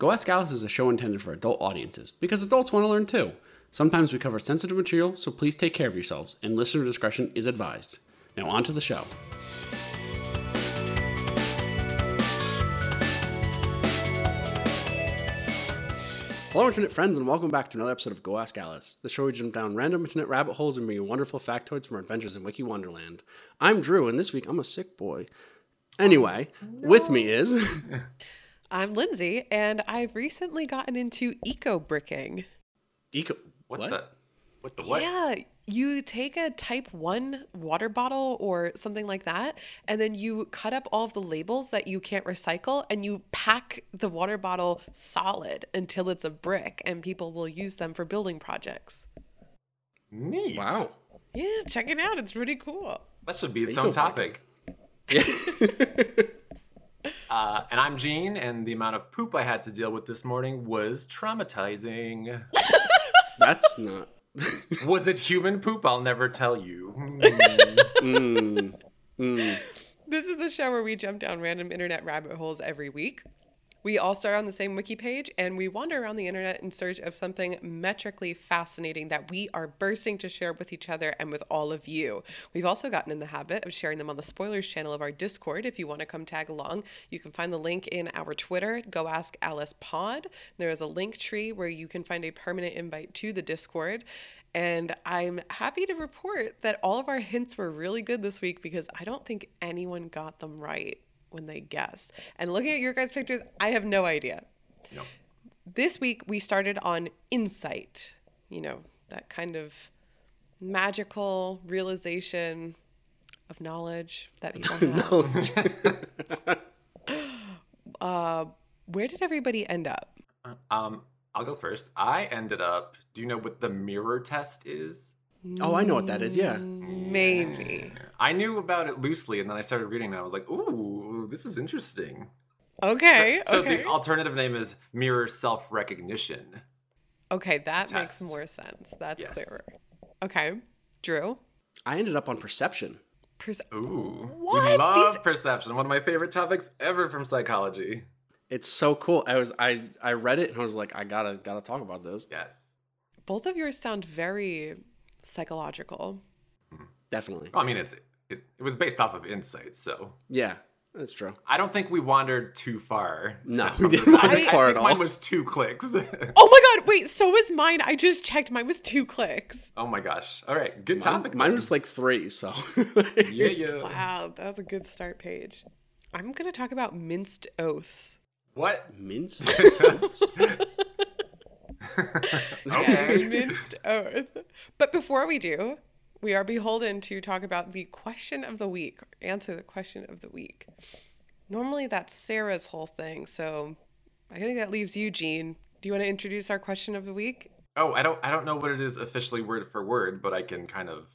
Go Ask Alice is a show intended for adult audiences because adults want to learn too. Sometimes we cover sensitive material, so please take care of yourselves, and listener discretion is advised. Now, on to the show. Hello, Internet friends, and welcome back to another episode of Go Ask Alice, the show we jump down random internet rabbit holes and bring you wonderful factoids from our adventures in Wiki Wonderland. I'm Drew, and this week I'm a sick boy. Anyway, with me is. I'm Lindsay, and I've recently gotten into eco bricking. Eco. What, What? the? What the what? Yeah, you take a type 1 water bottle or something like that, and then you cut up all of the labels that you can't recycle, and you pack the water bottle solid until it's a brick, and people will use them for building projects. Neat. Wow. Yeah, check it out. It's pretty cool. That should be its own topic. uh, and I'm Gene, and the amount of poop I had to deal with this morning was traumatizing. That's not. was it human poop? I'll never tell you. Mm. Mm. This is the show where we jump down random internet rabbit holes every week. We all start on the same wiki page and we wander around the internet in search of something metrically fascinating that we are bursting to share with each other and with all of you. We've also gotten in the habit of sharing them on the spoilers channel of our Discord. If you want to come tag along, you can find the link in our Twitter, Go Ask Alice Pod. There is a link tree where you can find a permanent invite to the Discord. And I'm happy to report that all of our hints were really good this week because I don't think anyone got them right when they guessed. And looking at your guys' pictures, I have no idea. No. This week we started on insight, you know, that kind of magical realization of knowledge that people have. No. Uh, where did everybody end up? Um, I'll go first. I ended up. Do you know what the mirror test is? oh, I know what that is. Yeah. Maybe. I knew about it loosely, and then I started reading that. I was like, "Ooh, this is interesting." Okay. So okay. the alternative name is mirror self recognition. okay, that test. makes more sense. That's Yes. clearer. Okay. Drew? I ended up on perception. Perce- Ooh, What? we love These- perception. One of my favorite topics ever from psychology. It's so cool. I was I I read it and I was like, I gotta gotta talk about this. Yes. Both of yours sound very psychological. Hmm. Definitely. Well, I mean, it's it, it was based off of insight, so Yeah, that's true. I don't think we wandered too far. No, from we didn't I wander think- far I at think all. Mine was two clicks. Oh my god, wait, so was mine. I just checked. Mine was two clicks. oh my gosh! All right, good Mine, topic. mine then. was like three. So yeah, yeah. Wow, that was a good start page. I'm going to talk about minced oaths. What? minced. Oaths? okay. minced oath. But before we do, we are beholden to talk about the question of the week, answer the question of the week. Normally that's Sarah's whole thing, so I think that leaves you, Gene. Do you want to introduce our question of the week? oh, I don't. I don't know what it is officially word for word, but I can kind of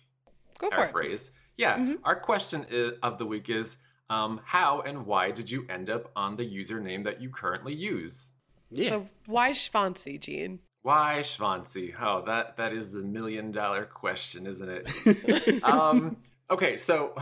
Go for it. paraphrase. Yeah. Mm-hmm. Our question i- of the week is: um, How and why did you end up on the username that you currently use? yeah. So why Schvantzi, Gene? Why Schvantzi? Oh, that that is the million dollar question, isn't it? um, okay, so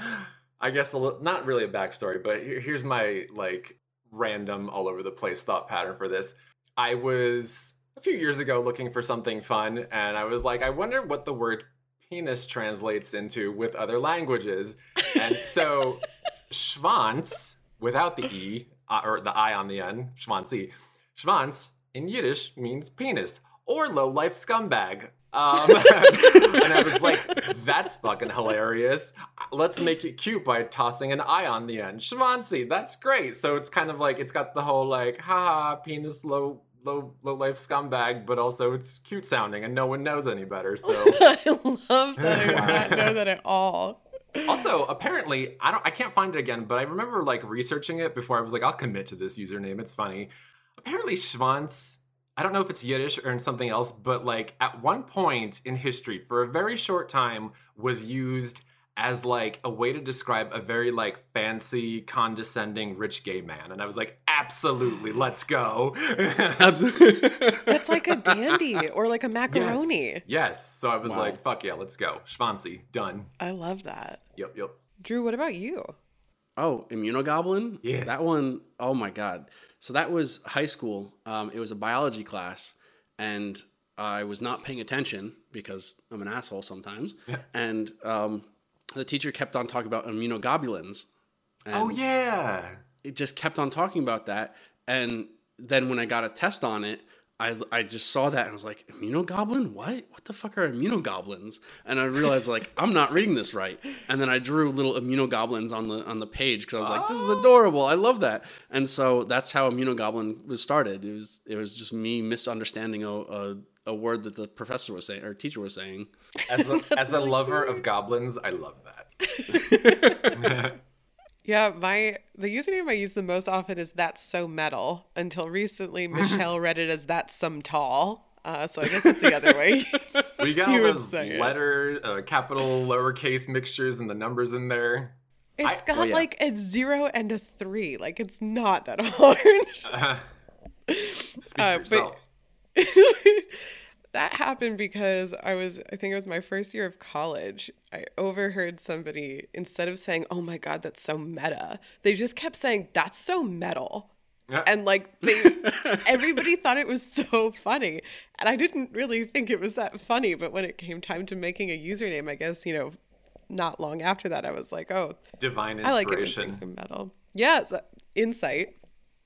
I guess a li- not really a backstory, but here, here's my like random all over the place thought pattern for this. I was a few years ago looking for something fun, and I was like, I wonder what the word penis translates into with other languages, and so Schwanz without the e uh, or the i on the end, Schvantzi. Schwanz in Yiddish means penis or low life scumbag. Um, and I was like, that's fucking hilarious. Let's make it cute by tossing an I on the end. Schvantzi, that's great. So it's kind of like, it's got the whole like, haha, penis, low, low, low life scumbag, but also it's cute sounding and no one knows any better. So I love that. I did not know that at all. also apparently i don't i can't find it again but i remember like researching it before i was like i'll commit to this username it's funny apparently schwanz i don't know if it's yiddish or in something else but like at one point in history for a very short time was used as like a way to describe a very like fancy condescending rich gay man and i was like absolutely let's go Absolutely. That's like a dandy or like a macaroni. yes, yes so i was Wow. like fuck yeah let's go schvantzi done I love that. yep yep Drew, what about you? Oh, Immunogoblin? Yes. That one, oh my god. So that was high school. Um, it was a biology class, and I was not paying attention because I'm an asshole sometimes. And um, the teacher kept on talking about immunoglobulins. And Oh yeah. it just kept on talking about that. And then when I got a test on it, I, I just saw that and I was like, immunogoblin? What? What the fuck are immunogoblins? And I realized like I'm not reading this right. And then I drew little immunogoblins on the on the page because I was like, this is oh. adorable. I love that. And so that's how immunogoblin was started. It was it was just me misunderstanding a, a, a word that the professor was saying or teacher was saying. As a, as a lover of goblins, I love that. Yeah, my the username I use the most often is that's so metal. Until recently, Michelle read it as that's some tall. Uh, so I guess it's the other way. We got all those say letter, uh, capital, lowercase mixtures and the numbers in there. It's I- got Oh, yeah. like a zero and a three. Like it's not that hard. Speak Uh, for but- yourself. That happened because I was, I think it was my first year of college. I overheard somebody, instead of saying, oh my God, that's so meta, they just kept saying, that's so metal. Yeah. And like, they, everybody thought it was so funny. And I didn't really think it was that funny. But when it came time to making a username, I guess, you know, not long after that, I was like, oh, Divine I like it when inspiration. things are metal. Yes, uh, insight.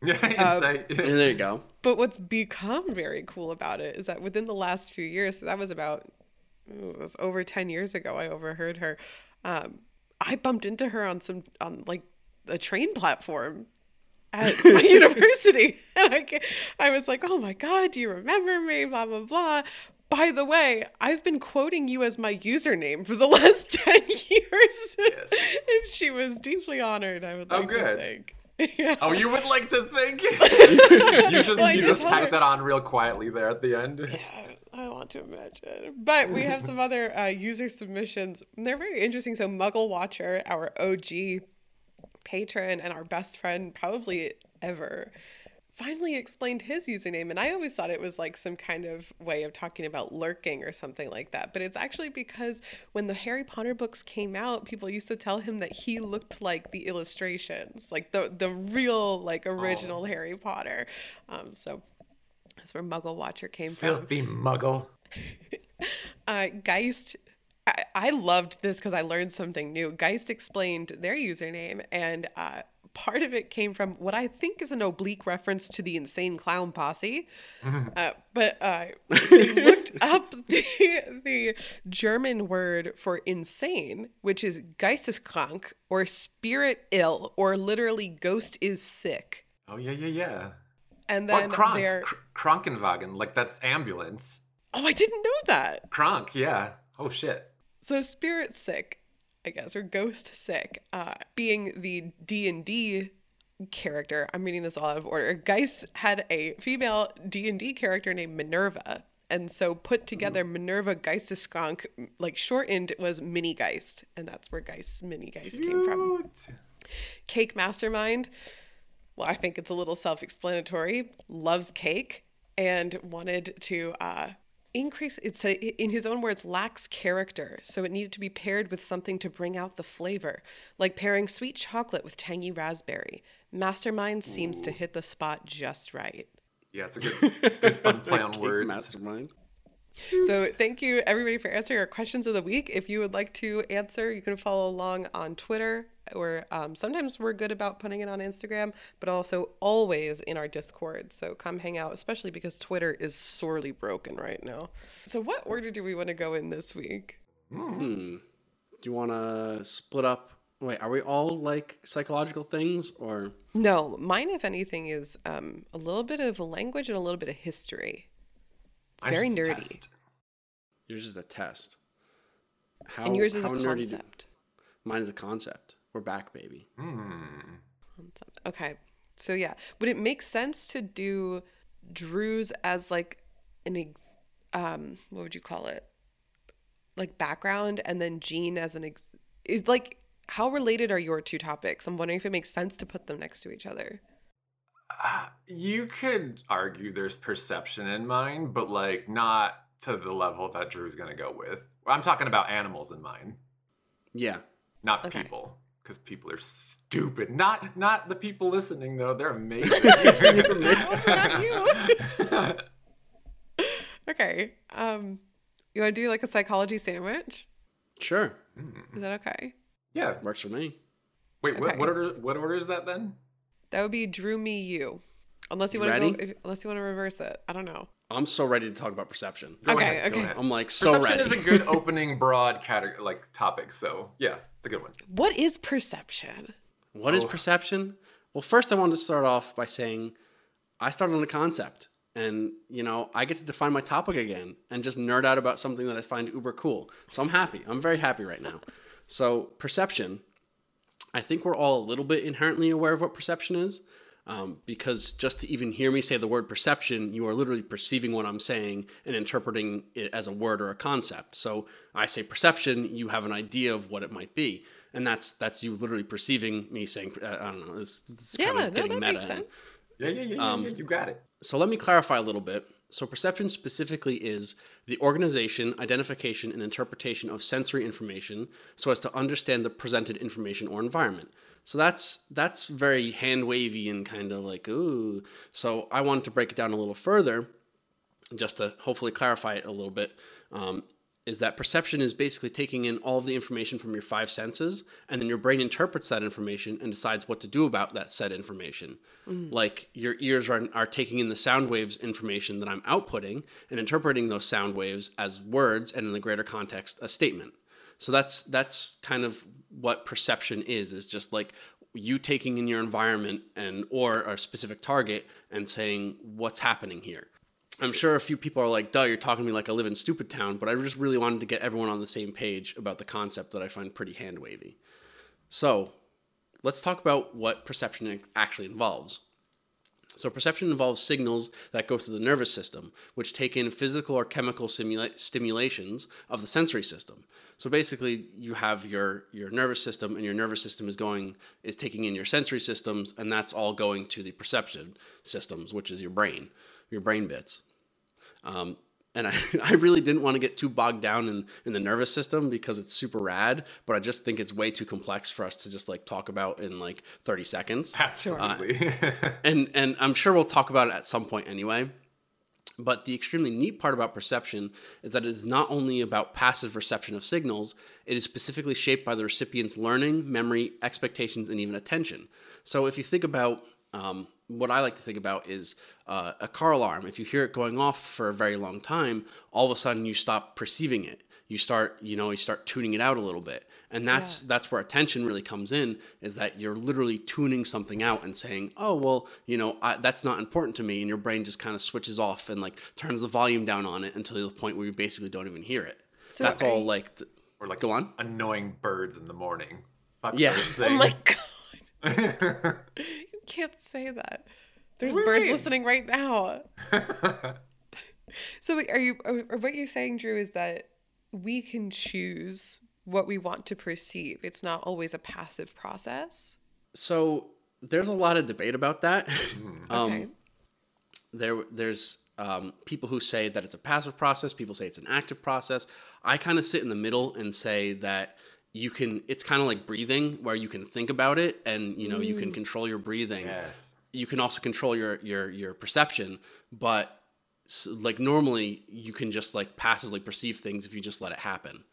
Insight. And there you go. But what's become very cool about it is that within the last few years, so that was about ooh, it was over 10 years ago, I overheard her. Um, I bumped into her on some, on like a train platform at my university. And I, I was like, oh my God, do you remember me? Blah, blah, blah. By the way, I've been quoting you as my username for the last 10 years. Yes. and she was deeply honored, I would Oh, like good. to think. Yeah. Oh, you would like to think you just Well, you just tacked that on real quietly there at the end. Yeah, I want to imagine. But we have some other uh, user submissions. They're very interesting. So Muggle Watcher, our OG patron and our best friend probably ever, finally explained his username. And I always thought it was like some kind of way of talking about lurking or something like that. But it's actually because when the Harry Potter books came out, people used to tell him that he looked like the illustrations, like the the real like original Harry Potter. Um, so that's where Muggle Watcher came from Filthy muggle. uh, Geist. I, I loved this because I learned something new. Geist explained their username, and uh, part of it came from what I think is an oblique reference to the Insane Clown Posse. uh, but uh, they looked up the, the German word for insane, which is Geisteskrank, or spirit ill, or literally ghost is sick. Oh yeah, yeah, yeah. And Or then Kronk. they're. Kr- Krankenwagen, like that's ambulance. Oh, I didn't know that. Krank, yeah. Oh shit. So spirit sick, I guess, or ghost sick, uh, being the D and D character. I'm reading this all out of order. Geist had a female D and D character named Minerva, and so put together Minerva Geisteskrank, like shortened, was Mini Geist, and that's where Geist Mini Geist came from. Cake Mastermind. Well, I think it's a little self-explanatory. Loves cake and wanted to uh, increase. It's a, in his own words, lacks character, so it needed to be paired with something to bring out the flavor, like pairing sweet chocolate with tangy raspberry. Mastermind seems to hit the spot just right. Yeah, it's a good, good fun play on words. Mastermind. So thank you everybody for answering our questions of the week. If you would like to answer, you can follow along on Twitter, or um, sometimes we're good about putting it on Instagram, but also always in our Discord. So come hang out, especially because Twitter is sorely broken right now. So what order do we want to go in this week? Hmm. Do you want to split up? Wait, are we all like psychological things or? No, mine, if anything, is um, a little bit of language and a little bit of history. It's very nerdy. Yours is a test. How, and yours is a nerdy do- concept. mine is a concept. We're back, baby. concept. Okay. So yeah, would it make sense to do Drew's as like an ex- um what would you call it? Like background and then Gene as an ex- is like how related are your two topics? I'm wondering if it makes sense to put them next to each other. You could argue there's perception in mine, but like not to the level that Drew's gonna go with. I'm talking about animals in mine, Yeah. not Okay. people. Because people are stupid. Not not the people listening though. They're amazing. not you. okay. Um, you want to do like a psychology sandwich? Sure, Is that okay? yeah. works for me. Wait, what, Okay. what order? What order is that then? That would be Drew me you. Unless you want to go, if, unless you want to reverse it. I don't know. I'm so ready to talk about perception. Go Okay, ahead, go okay. ahead. I'm like so ready. Perception ready. is a good opening, broad category like topic. So yeah, it's a good one. What is perception? What is Oh. perception? Well, first I wanted to start off by saying I started on a concept. And, you know, I get to define my topic again and just nerd out about something that I find uber cool. So I'm happy. I'm very happy right now. So, perception, I think we're all a little bit inherently aware of what perception is. Um, because just to even hear me say the word perception, you are literally perceiving what I'm saying and interpreting it as a word or a concept. So I say perception, you have an idea of what it might be, and that's that's you literally perceiving me saying. Uh, I don't know. It's, it's Yeah, kind no, of getting that meta. makes sense. Yeah, yeah, yeah, yeah, Um, yeah. You got it. So let me clarify a little bit. So perception specifically is the organization, identification, and interpretation of sensory information so as to understand the presented information or environment. So that's that's very hand wavy and kind of like ooh. So I wanted to break it down a little further, just to hopefully clarify it a little bit. Um, is that perception is basically taking in all of the information from your five senses, and then your brain interprets that information and decides what to do about that said information. Like your ears are, are taking in the sound waves information that I'm outputting and interpreting those sound waves as words, and in the greater context, a statement. So that's that's kind of what perception is. Is just like you taking in your environment and or a specific target and saying what's happening here. I'm sure a few people are like, duh, you're talking to me like I live in stupid town, but I just really wanted to get everyone on the same page about the concept that I find pretty hand wavy. So let's talk about what perception actually involves. So, perception involves signals that go through the nervous system, which take in physical or chemical simula- stimulations of the sensory system. So, basically, you have your, your nervous system, and your nervous system is going is taking in your sensory systems, and that's all going to the perception systems, which is your brain, your brain bits. Um, and I, I really didn't want to get too bogged down in, in the nervous system because it's super rad, but I just think it's way too complex for us to just like talk about in like 30 seconds Absolutely. and and I'm sure we'll talk about it at some point anyway. But the extremely neat part about perception is that it is not only about passive reception of signals, it is specifically shaped by the recipient's learning, memory, expectations, and even attention. So if you think about um, what I like to think about is uh, a car alarm. If you hear it going off for a very long time, all of a sudden you stop perceiving it. You start, you know, you start tuning it out a little bit, and that's that's where attention really comes in. Is that you're literally tuning something out and saying, "Oh, well, you know, I, that's not important to me," and your brain just kind of switches off and like turns the volume down on it until the point where you basically don't even hear it. So that's are all like. th- or like Go on. annoying birds in the morning. Fuck Yeah. those Oh my god. you can't say that. There's What do you birds listening right now. so are you or or what you're saying, Drew, is that we can choose what we want to perceive. It's not always a passive process. So there's a lot of debate about that. um, Okay. there there's um, people who say that it's a passive process people say it's an active process i kind of sit in the middle and say that you can it's kind of like breathing where you can think about it and you know you can control your breathing yes. you can also control your your your perception but s- like normally you can just like passively perceive things if you just let it happen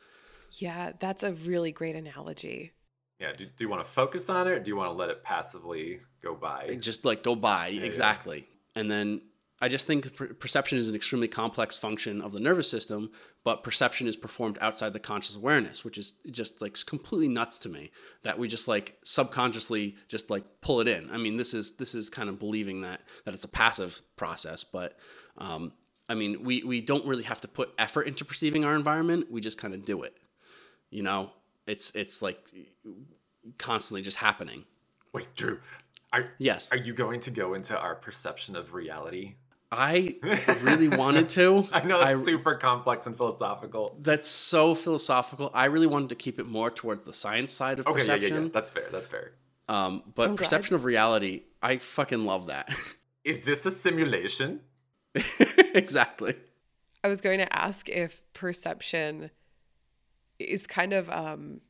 Yeah, that's a really great analogy. Yeah. Do, do you want to focus on it, or do you want to let it passively go by? just like go by yeah. exactly and then i just think per- perception is an extremely complex function of the nervous system but perception is performed outside the conscious awareness which is just like completely nuts to me that we just like subconsciously just like pull it in i mean this is this is kind of believing that that it's a passive process but um i mean we we don't really have to put effort into perceiving our environment we just kind of do it you know it's it's like constantly just happening Wait, Drew. Are, yes Are you going to go into our perception of reality? I really wanted to. I know that's I- super complex and philosophical. That's so philosophical. I really wanted to keep it more towards the science side of Okay, yeah, perception. yeah, yeah. That's fair. That's fair. Um, but I'm glad. perception of reality, I fucking love that. Is this a simulation? exactly. I was going to ask if perception is kind of um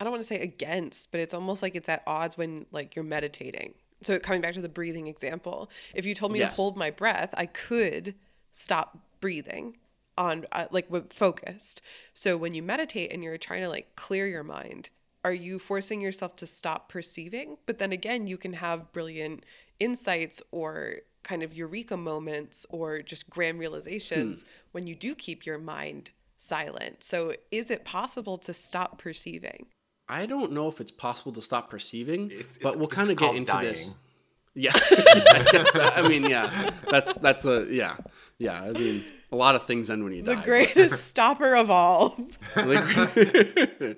I don't want to say against, but it's almost like it's at odds when like you're meditating. So coming back to the breathing example, if you told me Yes. to hold my breath, I could stop breathing on uh, like focused. So when you meditate and you're trying to like clear your mind, are you forcing yourself to stop perceiving? But then again, you can have brilliant insights or kind of eureka moments or just grand realizations when you do keep your mind silent. So is it possible to stop perceiving? I don't know if it's possible to stop perceiving, It's- but it's- we'll kind of get called into this. Yeah, I. I mean, yeah, that's that's a yeah, yeah. I mean, a lot of things end when you The die. but- greatest stopper of all.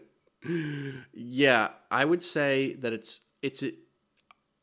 Yeah, I would say that it's it's.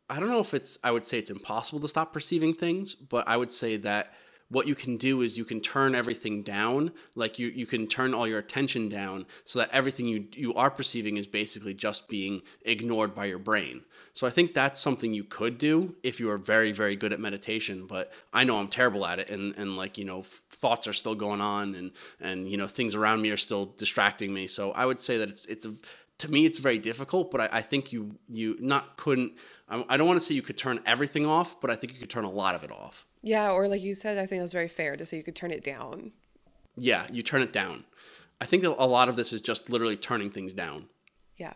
I don't know if it's. I would say it's impossible to stop perceiving things, but I would say that what you can do is you can turn everything down. Like you, you can turn all your attention down so that everything you you are perceiving is basically just being ignored by your brain. So I think that's something you could do if you are very very good at meditation. But I know I'm terrible at it, and and like you know thoughts are still going on, and and you know things around me are still distracting me. So I would say that it's it's a to me it's very difficult but I, I think you you not couldn't I, I don't want to say you could turn everything off but i think you could turn a lot of it off Yeah, or like you said, I think it was very fair to say you could turn it down. yeah you turn it down i think a lot of this is just literally turning things down Yeah.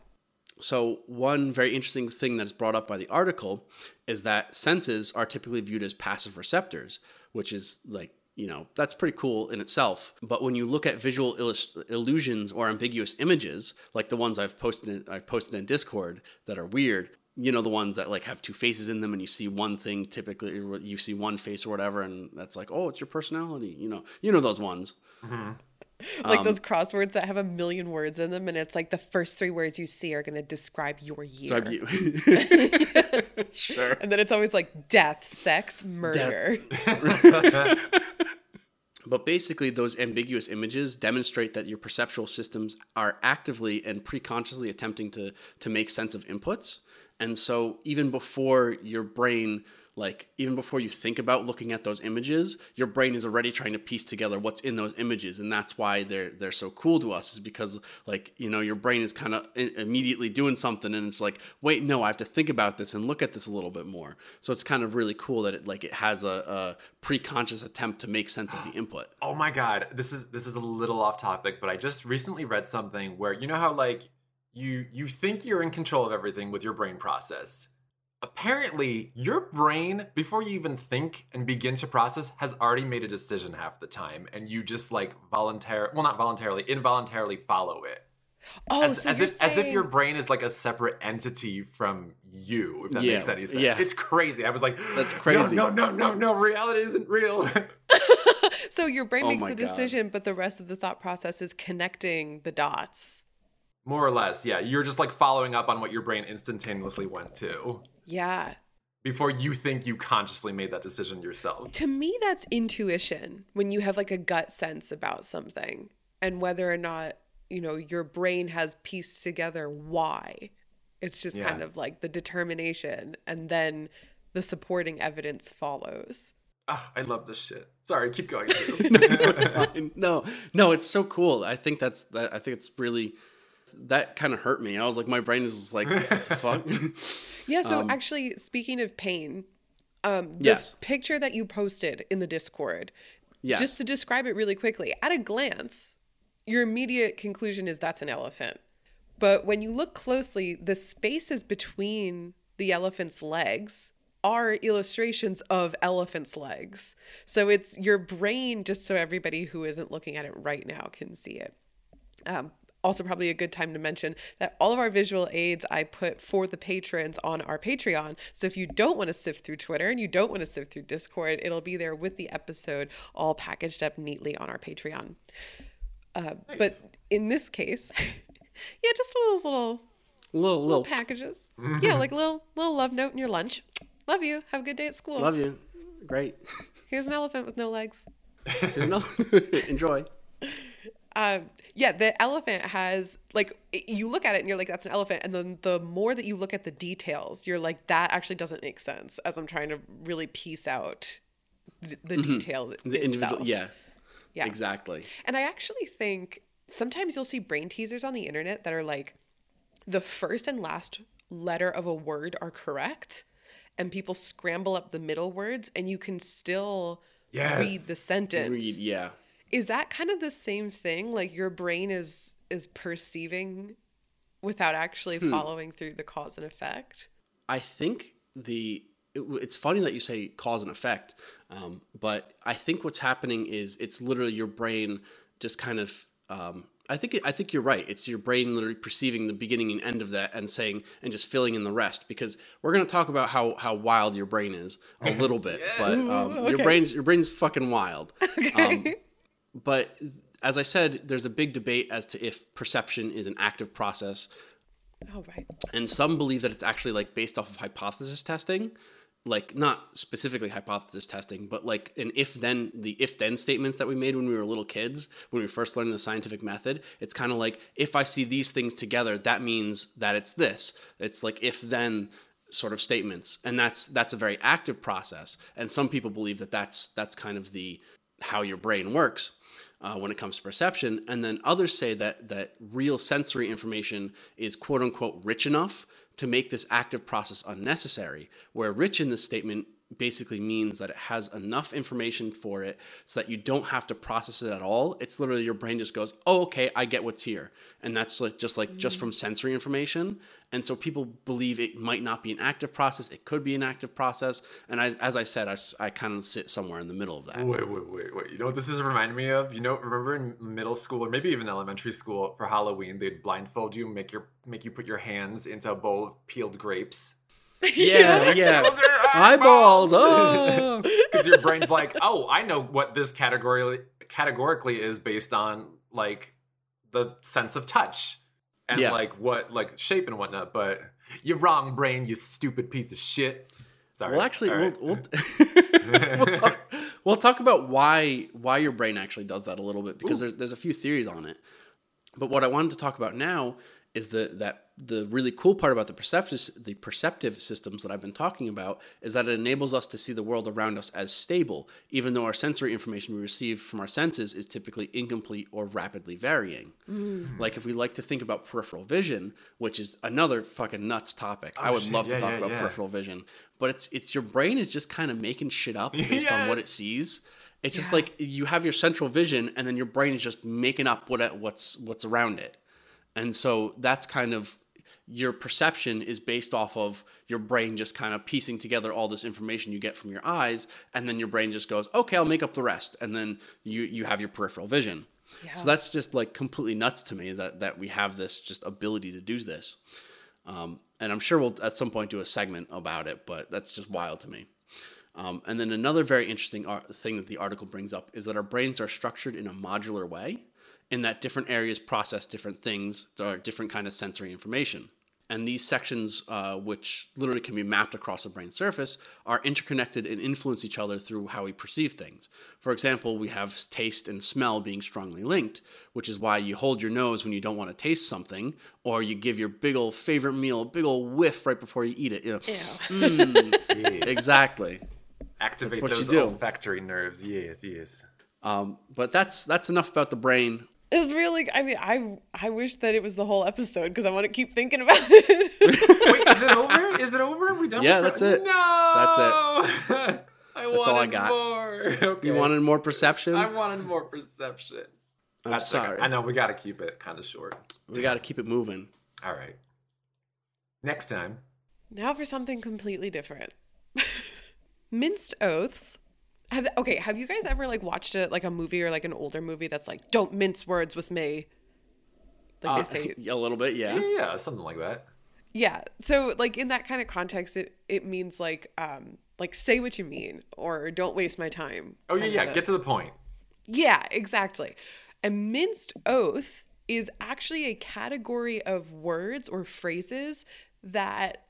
so one very interesting thing that is brought up by the article is that senses are typically viewed as passive receptors which is like you know that's pretty cool in itself but when you look at visual illus- illusions or ambiguous images like the ones i've posted in, i've posted in discord that are weird you know the ones that like have two faces in them and you see one thing typically you see one face or whatever and that's like oh it's your personality you know you know those ones Like Um, those crosswords that have a million words in them, and it's like the first three words you see are going to describe your year. Describe you sure And then it's always like death, sex, murder. But basically, those ambiguous images demonstrate that your perceptual systems are actively and preconsciously attempting to to make sense of inputs. And so, even before your brain, like even before you think about looking at those images, your brain is already trying to piece together what's in those images, and that's why they're they're so cool to us. Is because like you know your brain is kind of immediately doing something, and it's like, wait, no, I have to think about this and look at this a little bit more. So it's kind of really cool that it like it has a, a preconscious attempt to make sense of the input. Oh my god, this is this is a little off topic, but I just recently read something where you know how like you you think you're in control of everything with your brain process. Apparently, your brain before you even think and begin to process has already made a decision half the time and you just like voluntarily well not voluntarily, involuntarily follow it. Oh, As, so as you're if as if your brain is like a separate entity from you, if that Yeah, makes any sense. yeah. It's crazy. I was like, That's crazy." No, no, no, no, reality isn't real. So your brain Oh makes the God. decision, but the rest of the thought process is connecting the dots. More or less, yeah. You're just like following up on what your brain instantaneously went to Yeah. before you think you consciously made that decision yourself. To me, that's intuition when you have like a gut sense about something and whether or not, you know, your brain has pieced together why. It's just Yeah. kind of like the determination and then the supporting evidence follows. Ah, I love this shit. Sorry, keep going. Drew. it's fine. No, no, it's so cool. I think that's. I think it's really that kind of hurt me. I was like, my brain is like, what the fuck? Yeah, so actually, speaking of pain, um, the Yes. picture that you posted in the Discord, Yes. just to describe it really quickly, at a glance, your immediate conclusion is that's an elephant. But when you look closely, the spaces between the elephant's legs are illustrations of elephant's legs. So it's your brain, just so everybody who isn't looking at it right now can see it. Um, also, probably a good time to mention that all of our visual aids I put for the patrons on our Patreon. So if you don't want to sift through Twitter and you don't want to sift through Discord, it'll be there with the episode all packaged up neatly on our Patreon. Uh, But in this case, yeah, just one of those little little, little little, packages. yeah, like a little little love note in your lunch. Love you. Have a good day at school. love you. Great. Here's an elephant with no legs. no, enjoy. um, yeah, the elephant has like you look at it and you're like, that's an elephant, and then the more that you look at the details, you're like, that actually doesn't make sense. As I'm trying to really piece out the, the details Mm-hmm. The individual. itself. Yeah. yeah, Exactly. And I actually think sometimes you'll see brain teasers on the internet that are like the first and last letter of a word are correct and people scramble up the middle words and you can still read the sentence. Read, yeah. Is that kind of the same thing? Like your brain is is perceiving without actually Hmm. following through the cause and effect? I think the it, it's funny that you say cause and effect, um, but I think what's happening is it's literally your brain just kind of. Um, I think it, I think you're right. It's your brain literally perceiving the beginning and end of that and saying and just filling in the rest. Because we're gonna talk about how how wild your brain is a little bit, but um, your brain's your brain's fucking wild. Um, but as I said, there's a big debate as to if perception is an active process. Oh right. and some believe that it's actually like based off of hypothesis testing like not specifically hypothesis testing but like an if then the if then statements that we made when we were little kids when we first learned the scientific method it's kind of like if i see these things together that means that it's this. It's like if then sort of statements. And that's that's a very active process. And some people believe that that's that's kind of the how your brain works uh, when it comes to perception. And then others say that that real sensory information is quote unquote rich enough to make this active process unnecessary. Where rich in this statement basically means that it has enough information for it so that you don't have to process it at all. It's literally your brain just goes, "Oh, okay, I get what's here," and that's like just like just from mm. sensory information. And so people believe it might not be an active process; it could be an active process. And I, as I said, I, I kind of sit somewhere in the middle of that. Wait, wait, wait, wait. You know what this is reminding me of? You know, remember in middle school or maybe even elementary school for Halloween, they'd blindfold you, make your make you put your hands into a bowl of peeled grapes. Yeah, yeah. Those are Eyeballs. Oh. Because your brain's like, oh, I know what this category categorically is based on like the sense of touch and Yeah. like what like shape and whatnot. But you're wrong, brain. You stupid piece of shit. Sorry. Well, actually, All right. we'll, we'll, we'll, talk, we'll talk about why why your brain actually does that a little bit because there's there's a few theories on it. But what I wanted to talk about now is the that the really cool part about the perceptive the perceptive systems that I've been talking about is that it enables us to see the world around us as stable, even though our sensory information we receive from our senses is typically incomplete or rapidly varying. Mm. Like if we like to think about peripheral vision, which is another fucking nuts topic. Oh, I would shit, love to yeah, talk yeah, about yeah. peripheral vision, but it's it's your brain is just kind of making shit up based on what it sees. It's just like you have your central vision, and then your brain is just making up what what's what's around it, and so that's kind of your perception is based off of your brain just kind of piecing together all this information you get from your eyes, and then your brain just goes, okay, I'll make up the rest, and then you you have your peripheral vision. Yeah. So that's just like completely nuts to me that that we have this just ability to do this. Um, and I'm sure we'll at some point do a segment about it, but that's just wild to me. Um, and then another very interesting ar- thing that the article brings up is that our brains are structured in a modular way, in that different areas process different things, or different kind of sensory information. And these sections, uh, which literally can be mapped across a brain surface, are interconnected and influence each other through how we perceive things. For example, we have taste and smell being strongly linked, which is why you hold your nose when you don't want to taste something, or you give your big old favorite meal a big old whiff right before you eat it. You know, Ew. exactly. Activate those olfactory nerves. Yes, yes. Um, but that's that's enough about the brain. It's really. I mean, I I wish that it was the whole episode because I want to keep thinking about it. Wait, is it over? Is it over? Are we done? Yeah, with that's it. No, That's it. I That's all I wanted got. more. Okay. You wanted more perception? I wanted more perception. I'm That's okay. sorry. I know we got to keep it kind of short. We got to keep it moving. All right. Next time. now for something completely different. Minced oaths. Have okay. Have you guys ever like watched a like a movie or like an older movie that's like don't mince words with me? Like Uh, they say a little bit, yeah. Yeah, yeah, something like that. Yeah. So like in that kind of context it it means like um like say what you mean or don't waste my time. Oh yeah, yeah. Get to the point. Yeah, exactly. A minced oath is actually a category of words or phrases that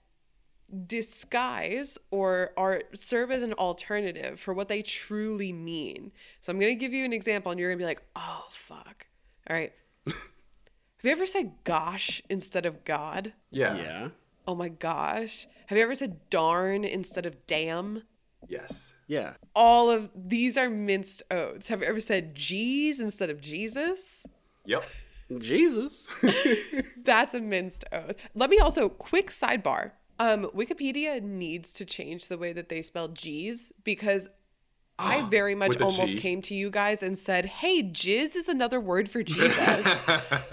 disguise or are serve as an alternative for what they truly mean. So I'm going to give you an example and you're going to be like, "Oh fuck." All right. Have you ever said gosh instead of god? Yeah. Yeah. Oh my gosh. Have you ever said darn instead of damn? Yes. Yeah. All of these are minced oaths. Have you ever said geez instead of Jesus? Yep. Jesus. That's a minced oath. Let me also quick sidebar. Um, Wikipedia needs to change the way that they spell G's because I very much almost G? came to you guys and said, "Hey, jizz is another word for Jesus."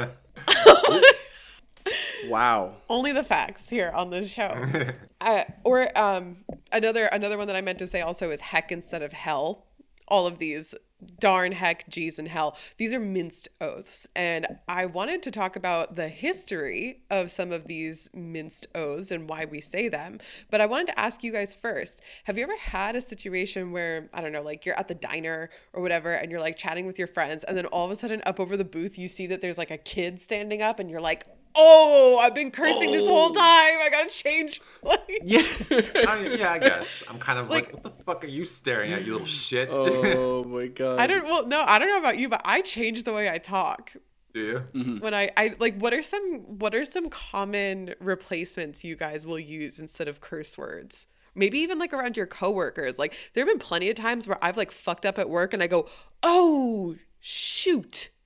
wow. Only the facts here on the show. uh, or um, another another one that I meant to say also is heck instead of hell. All of these darn heck, geez, and hell. These are minced oaths, and I wanted to talk about the history of some of these minced oaths and why we say them. But I wanted to ask you guys first: Have you ever had a situation where I don't know, like you're at the diner or whatever, and you're like chatting with your friends, and then all of a sudden, up over the booth, you see that there's like a kid standing up, and you're like, "Oh, I've been cursing this whole Oh. time. I gotta change." Like, Yeah. I yeah, I guess. I'm kind of like, Like- what the fuck are you staring at, you little shit? oh my god. I don't. Well, no, I don't know about you, but I change the way I talk Do you? Mm-hmm. when I, I like. What are some What are some common replacements you guys will use instead of curse words? Maybe even like around your coworkers. Like there have been plenty of times where I've like fucked up at work and I go, "Oh shoot."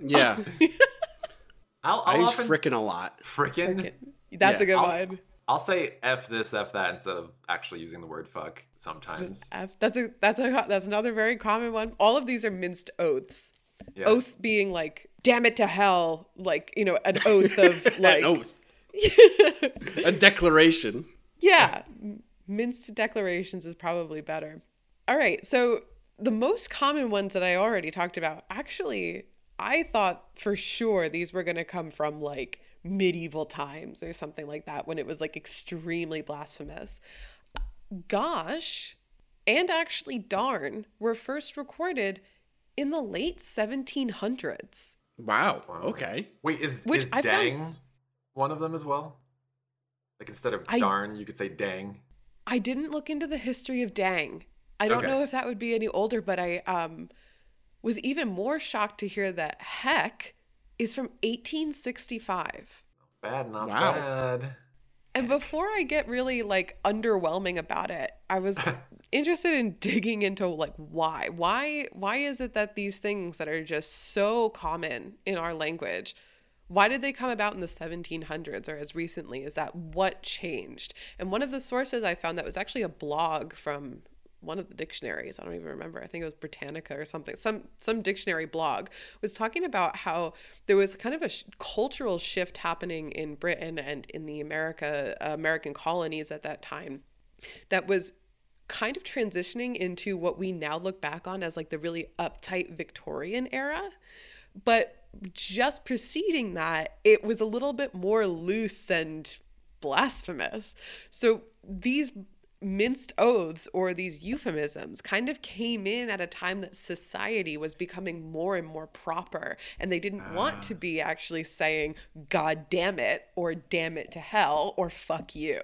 Yeah. I'll, I I'll use often frickin' a lot. frickin'. That's Yeah, a good I'll- one. I'll say f this, f that instead of actually using the word fuck sometimes. F. That's a that's a that's another very common one. All of these are minced oaths. Yeah. Oath being like, "Damn it to hell," like you know, an oath of like An oath. a declaration. Yeah, minced declarations is probably better. All right, so the most common ones that I already talked about, actually, I thought for sure these were going to come from like medieval times or something like that when it was like extremely blasphemous. Gosh, and actually darn were first recorded in the late 1700s. Wow. Okay. Wait, is, Which is I found dang s- one of them as well? Like instead of I- darn, you could say dang. I didn't look into the history of Dang. I don't Okay. know if that would be any older, but I um was even more shocked to hear that heck is from 1865. Bad, not Wow. bad. And before I get really like underwhelming about it, I was interested in digging into like why. Why why is it that these things that are just so common in our language why did they come about in the 1700s or as recently as that? What changed? And one of the sources I found that was actually a blog from one of the dictionaries. I don't even remember. I think it was Britannica or something. Some some dictionary blog was talking about how there was kind of a sh- cultural shift happening in Britain and in the America uh, American colonies at that time that was kind of transitioning into what we now look back on as like the really uptight Victorian era. But just preceding that, it was a little bit more loose and blasphemous. So these minced oaths or these euphemisms kind of came in at a time that society was becoming more and more proper and they didn't want to ah. be actually saying god damn it or damn it to hell or fuck you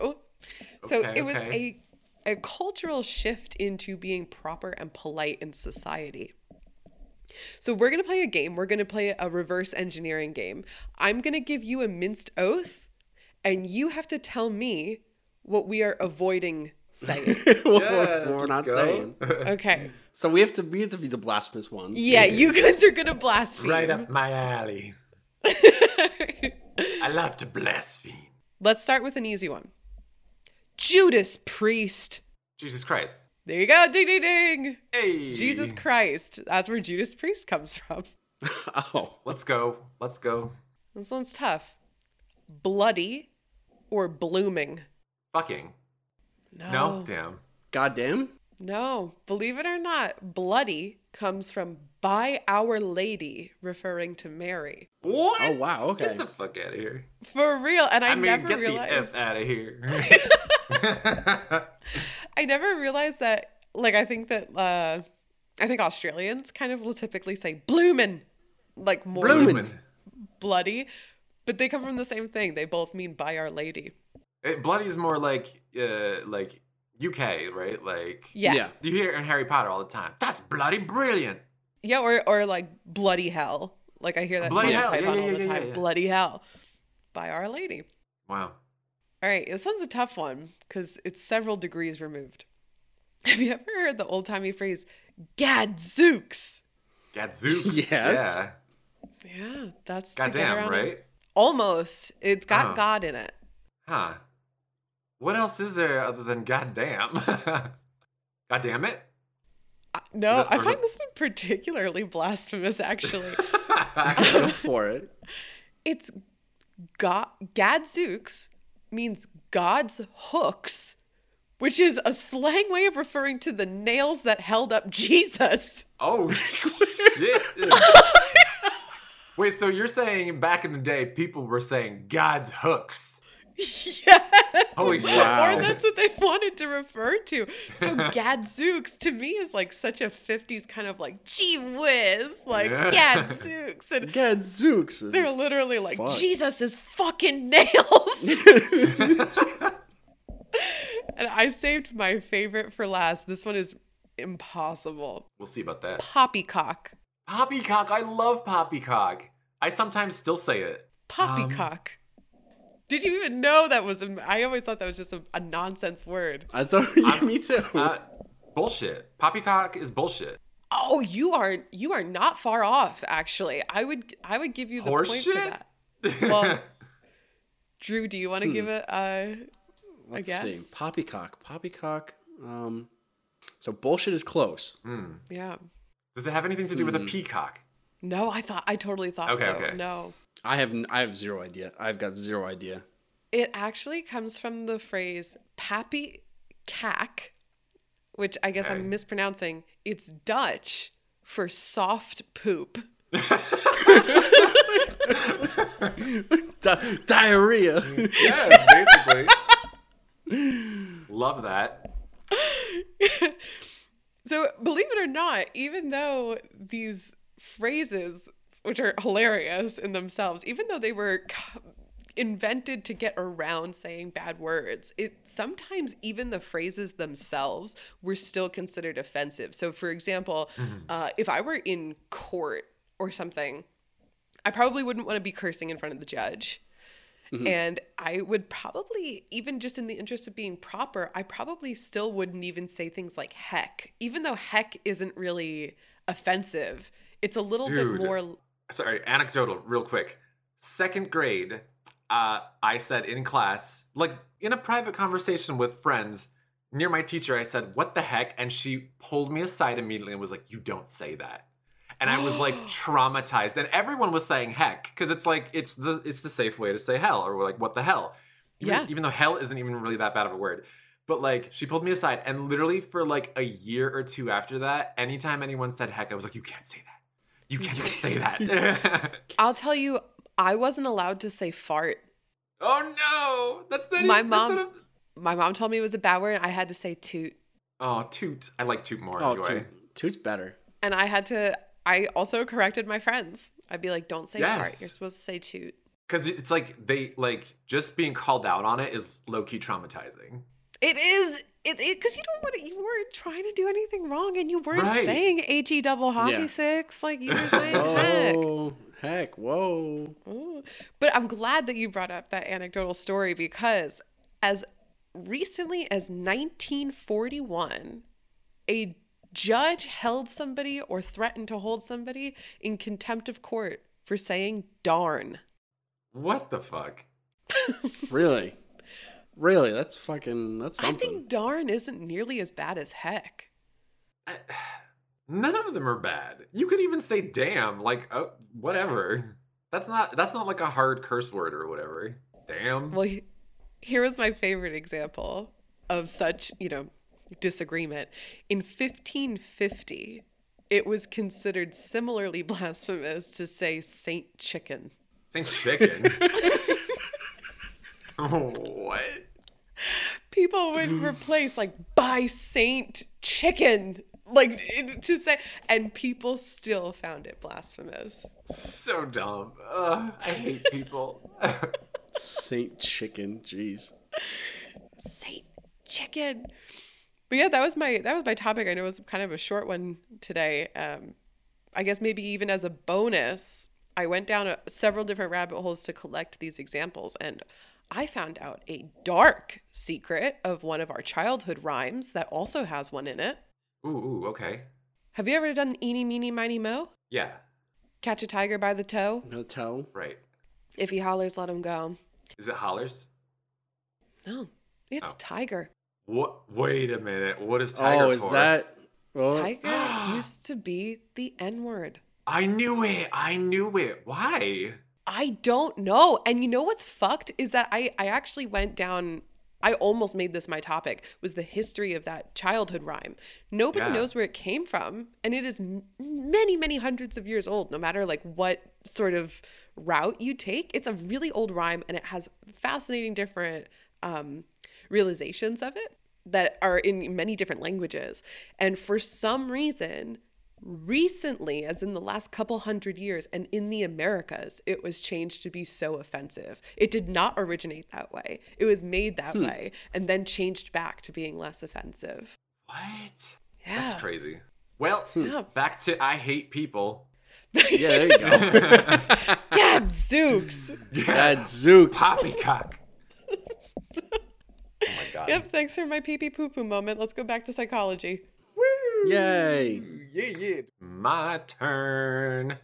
so Okay, it was okay. a a cultural shift into being proper and polite in society so we're going to play a game. We're going to play a reverse engineering game. I'm going to give you a minced oath and you have to tell me what we are avoiding saying. What Yes, we're not let's go. saying. Okay. So we have to we have to be the blasphemous ones. Yeah, you guys are going to blaspheme. right up my alley. I love to blaspheme. Let's start with an easy one. Judas Priest. Jesus Christ. There you go. Ding ding ding. Hey. Jesus Christ. That's where Judas Priest comes from. Oh. Let's go. Let's go. This one's tough. Bloody or blooming? Fucking. No. No? Damn. Goddamn. No, believe it or not, bloody comes from by Our Lady, referring to Mary. What? Oh wow. Okay. Get the fuck out of here. For real. And I, I, mean, never get realized the F out of here. I never realized that like I think that uh I think Australians kind of will typically say bloomin' like more Bloomin'. bloody. But they come from the same thing. They both mean by Our Lady. It, bloody is more like uh, like UK, right? Like Yeah. Yeah. you hear it in Harry Potter all the time. That's bloody brilliant. Yeah, or or like bloody hell. Like I hear that Bloody in hell. Python Yeah, yeah, all the yeah, yeah, time. yeah. Bloody hell. By Our Lady. Wow. All right, this one's a tough one because it's several degrees removed. Have you ever heard the old timey phrase "gadzooks"? Gadzooks. Yes. Yeah. Yeah, that's Goddamn, right? it. Almost. It's got Oh. God in it. Huh. What else is there other than goddamn? goddamn it? Uh, No, that- I find the- this one particularly blasphemous. Actually, Go for it. it's God. Gadzooks means God's hooks, which is a slang way of referring to the nails that held up Jesus. oh shit. Wait, so you're saying back in the day people were saying God's hooks? yeah. Holy shit. Wow. Or that's what they wanted to refer to. So Gadzooks to me is like such a 50s kind of like gee whiz, like Yeah. Gadzooks. And Gadzooks. they're literally like Fuck. Jesus' fucking nails. and I saved my favorite for last. This one is impossible. We'll see about that. Poppycock. Poppycock. I love poppycock. I sometimes still say it. Poppycock. Um, Did you even know that was? A, I always thought that was just a, a nonsense word. I thought, yeah, me too. Uh, bullshit. Poppycock is bullshit. Oh, you are you are not far off. Actually, I would I would give you the Horse point for shit? that. Well, Drew, do you want to give it a? Let's guess. see. Poppycock. Poppycock. Um, so bullshit is close. Yeah. Does it have anything to do with a peacock? No, I thought I totally thought Okay, so. okay. No, I have I have zero idea. I've got zero idea. it actually comes from the phrase "pappy cack," which I guess Okay. I'm mispronouncing. It's Dutch for soft poop. Di- diarrhea. Yes, basically. Love that. So, believe it or not, even though these phrases, which are hilarious in themselves, even though they were invented to get around saying bad words, it sometimes even the phrases themselves were still considered offensive. So, for example, uh, if I were in court or something, I probably wouldn't want to be cursing in front of the judge. And I would probably, even just in the interest of being proper, I probably still wouldn't even say things like heck, even though heck isn't really offensive. It's a little Dude. bit more. Sorry, anecdotal, real quick. Second grade, uh, I said in class, like in a private conversation with friends, near my teacher, I said, What the heck? And she pulled me aside immediately and was like, You don't say that. And I was like traumatized. And everyone was saying heck, because it's like it's the it's the safe way to say hell, or like what the hell. Even, Yeah. even though hell isn't even really that bad of a word. But like she pulled me aside and literally for like a year or two after that, anytime anyone said heck, I was like, You can't say that. You cannot say that. I'll tell you, I wasn't allowed to say fart. oh no. That's not My even- that's mom- not a- My mom told me it was a bad word, and I had to say toot. Oh, toot. I like toot more Oh, anyway. toot. Toot's better. And I had to, I also corrected my friends. I'd be like, don't say fart. You're supposed to say toot. Because it's like they like just being called out on it is low key traumatizing. It is it because you don't want to. You weren't trying to do anything wrong, and you weren't Right. saying H E double hockey Yeah. six like you were saying heck. Oh, heck. Whoa. Ooh. But I'm glad that you brought up that anecdotal story because as recently as 1941, a judge held somebody or threatened to hold somebody in contempt of court for saying darn. What the fuck? Really? Really? That's fucking. That's something. I think darn isn't nearly as bad as heck. None of them are bad. You could even say damn, like oh, whatever. That's not that's not like a hard curse word or whatever. Damn. Well, he- here was my favorite example of such, you know, disagreement. In 1550, it was considered similarly blasphemous to say Saint Chicken. Saint chicken. what? People would replace like by Saint Chicken, like to say, and people still found it blasphemous. So dumb. Ugh, I hate people. Saint Chicken. Jeez. Saint Chicken. But yeah, that was my that was my topic. I know it was kind of a short one today. Um, I guess maybe even as a bonus, I went down a, several different rabbit holes to collect these examples, and I found out a dark secret of one of our childhood rhymes that also has one in it. ooh, ooh, okay. Have you ever done eeny, meeny, miny, mo? Yeah. Catch a tiger by the toe. No toe. Right. If he hollers, let him go. Is it hollers? No, it's Oh. tiger. What? Wait a minute. What is oh, tiger oh, is for? that? Oh, Tiger used to be the N word. I knew it. I knew it. Why? I don't know. And you know what's fucked is that I I actually went down I almost made this my topic was the history of that childhood rhyme. Nobody Yeah. knows where it came from and it is m- many many hundreds of years old no matter like what sort of route you take. It's a really old rhyme and it has fascinating different um realizations of it that are in many different languages. And for some reason, recently, as in the last couple hundred years, and in the Americas, it was changed to be so offensive. It did not originate that way. It was made that hmm. way and then changed back to being less offensive. What? Yeah. That's crazy. Well, hmm. Yeah. back to I hate people. yeah, there you go. Gadzooks. That's Zooks. Poppycock. oh my god. Yep, thanks for my pee pee poo poo moment. Let's go back to psychology. Yay. Yeah, yeah. My turn.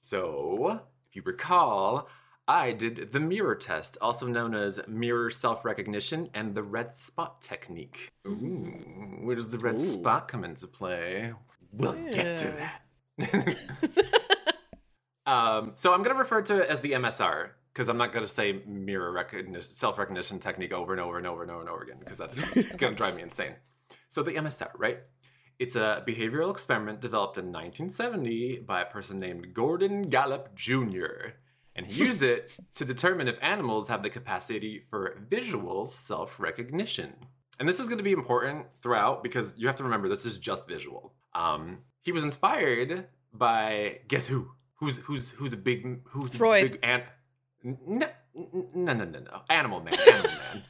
So, if you recall, I did the mirror test, also known as mirror self recognition and the red spot technique. Ooh, where does the red Ooh. spot come into play? We'll get to that. um, so, I'm going to refer to it as the MSR because I'm not going to say mirror recognition, self recognition technique over and over and over and over and over again because that's going to drive me insane. So, the MSR, right? It's a behavioral experiment developed in 1970 by a person named Gordon Gallup Jr. And he used it to determine if animals have the capacity for visual self recognition. And this is going to be important throughout because you have to remember this is just visual. Um, he was inspired by guess who? Who's who's who's a big who's Freud. a big ant? No, no, no, no, no. Animal man. Animal man.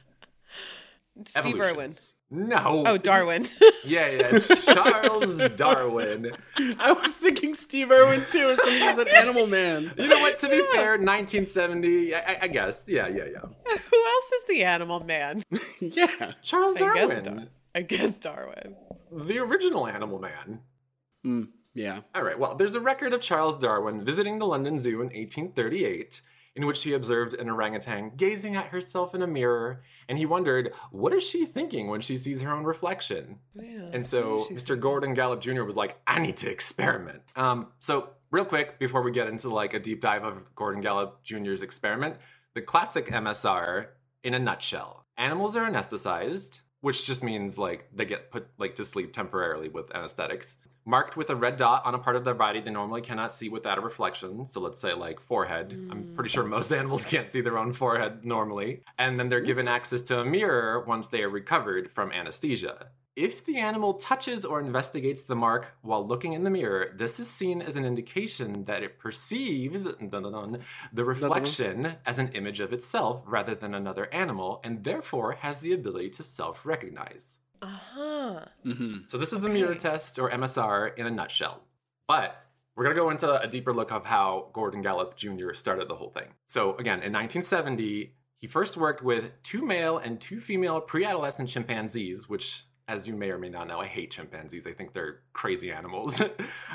Steve Irwin. Evolutions. No. Oh, Darwin. Yeah, yeah, it's Charles Darwin. I was thinking Steve Irwin too, as soon as you said Animal Man. You know what? To be fair, 1970, I, I- I guess. Yeah, yeah, yeah. Who else is the animal man? yeah. Charles I guess Darwin, Dar- I guess Darwin. the original animal man. Mm, yeah. All right, well, there's a record of Charles Darwin visiting the London Zoo in 1838, in which he observed an orangutan gazing at herself in a mirror, and he wondered, what is she thinking when she sees her own reflection? Yeah. And so What is she Mr. Gordon Gallup Jr. was like, I need to experiment. Um, so real quick, before we get into like a deep dive of Gordon Gallup Jr.'s experiment, the classic MSR in a nutshell. Animals are anesthetized, which just means like they get put like to sleep temporarily with anesthetics. Marked with a red dot on a part of their body they normally cannot see without a reflection. So let's say like forehead. I'm mm. pretty sure most animals can't see their own forehead normally. And then they're given access to a mirror once they are recovered from anesthesia. If the animal touches or investigates the mark while looking in the mirror, this is seen as an indication that it perceives dun, dun, dun, the reflection as an image of itself rather than another animal, and therefore has the ability to self recognize. Uh-huh. Mm-hmm. So, this is the mirror test or MSR in a nutshell. But we're going to go into a deeper look of how Gordon Gallup Jr. started the whole thing. So, again, in 1970, he first worked with two male and two female pre adolescent chimpanzees, which, as you may or may not know, I hate chimpanzees. I think they're crazy animals.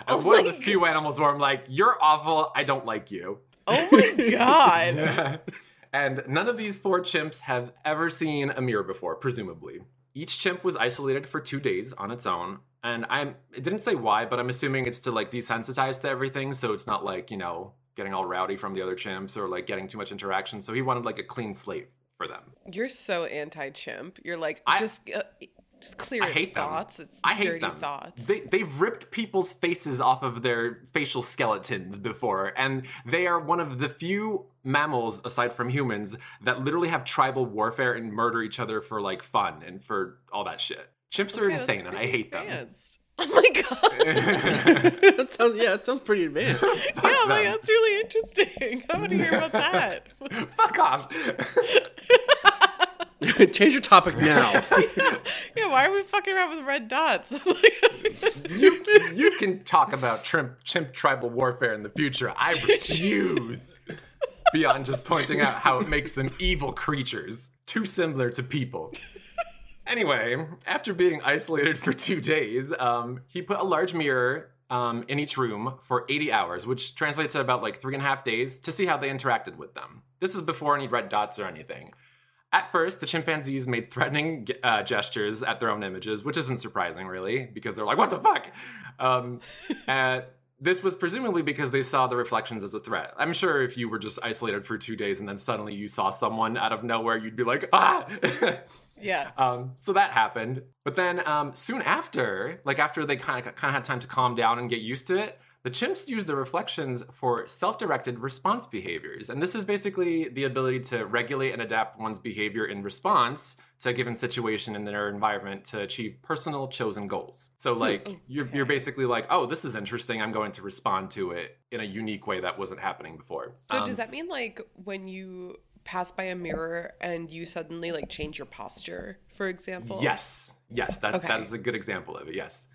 Oh One of my the few animals where I'm like, you're awful, I don't like you. Oh my god. and none of these four chimps have ever seen a mirror before, presumably. Each chimp was isolated for two days on its own. And I'm it didn't say why, but I'm assuming it's to like desensitize to everything, so it's not like, you know, getting all rowdy from the other chimps or like getting too much interaction. So he wanted like a clean slate for them. You're so anti-chimp. You're like I- just uh, just clear I its hate them. thoughts. It's I hate dirty them. thoughts. They they've ripped people's faces off of their facial skeletons before, and they are one of the few mammals aside from humans that literally have tribal warfare and murder each other for like fun and for all that shit. Chimps are Okay, that's insane, and I pretty hate them. advanced. Oh my god. that sounds yeah, it sounds pretty advanced. yeah, I'm like, that's really interesting. I want to hear about that. Fuck off. Change your topic now. yeah, why are we fucking around with red dots? you, you can talk about chimp, chimp tribal warfare in the future. I refuse. Beyond just pointing out how it makes them evil creatures, too similar to people. Anyway, after being isolated for two days, um, he put a large mirror um, in each room for 80 hours, which translates to about like three and a half days to see how they interacted with them. This is before any red dots or anything. At first, the chimpanzees made threatening uh, gestures at their own images, which isn't surprising, really, because they're like, what the fuck? Um, and this was presumably because they saw the reflections as a threat. I'm sure if you were just isolated for two days and then suddenly you saw someone out of nowhere, you'd be like, ah! Yeah. Um, so that happened. But then um, soon after, like after they kind of kind of had time to calm down and get used to it, the chimps use the reflections for self-directed response behaviors. And this is basically the ability to regulate and adapt one's behavior in response to a given situation in their environment to achieve personal chosen goals. So like you're you're basically like, "Oh, this is interesting. I'm going to respond to it in a unique way that wasn't happening before." So Um, does that mean like when you pass by a mirror and you suddenly like change your posture, for example? Yes, yes, that, Okay. that is a good example of it. Yes.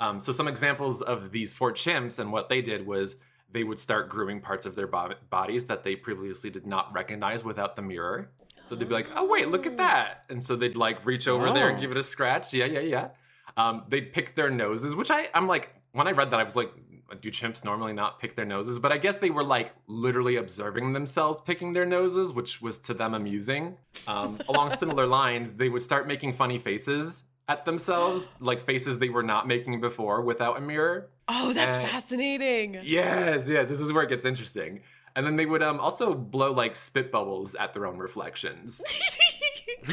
Um, so some examples of these four chimps and what they did was they would start grooming parts of their bo- bodies that they previously did not recognize without the mirror. So they'd be like, "Oh wait, look at that!" And so they'd like reach over there and Oh. give it a scratch. Yeah, yeah, yeah. Um, they'd pick their noses, which I I'm like when I read that I was like, do chimps normally not pick their noses? But I guess they were like literally observing themselves picking their noses, which was to them amusing. Um, along similar lines, they would start making funny faces at themselves, like faces they were not making before without a mirror. Oh, that's Uh, fascinating. Yes, yes, this is where it gets interesting. And then they would um, also blow like spit bubbles at their own reflections,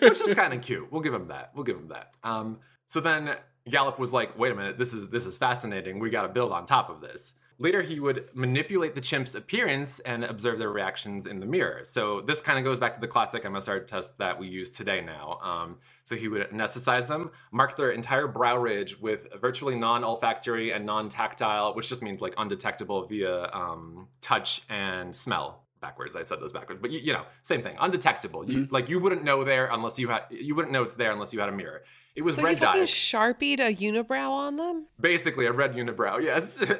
which is kind of cute. We'll give them that. We'll give them that. Um, so then Gallup was like, "Wait a minute, this is this is fascinating. We got to build on top of this." Later, he would manipulate the chimp's appearance and observe their reactions in the mirror. So this kind of goes back to the classic MSR test that we use today now. Um, so he would anesthetize them, mark their entire brow ridge with virtually non-olfactory and non-tactile, which just means like undetectable via um, touch and smell. Backwards, I said those backwards, but you, you know, same thing, undetectable. You, mm-hmm. like you wouldn't know there unless you had, you wouldn't know it's there unless you had a mirror. It was So red dye, sharpied a unibrow on them? basically a red unibrow. Yes.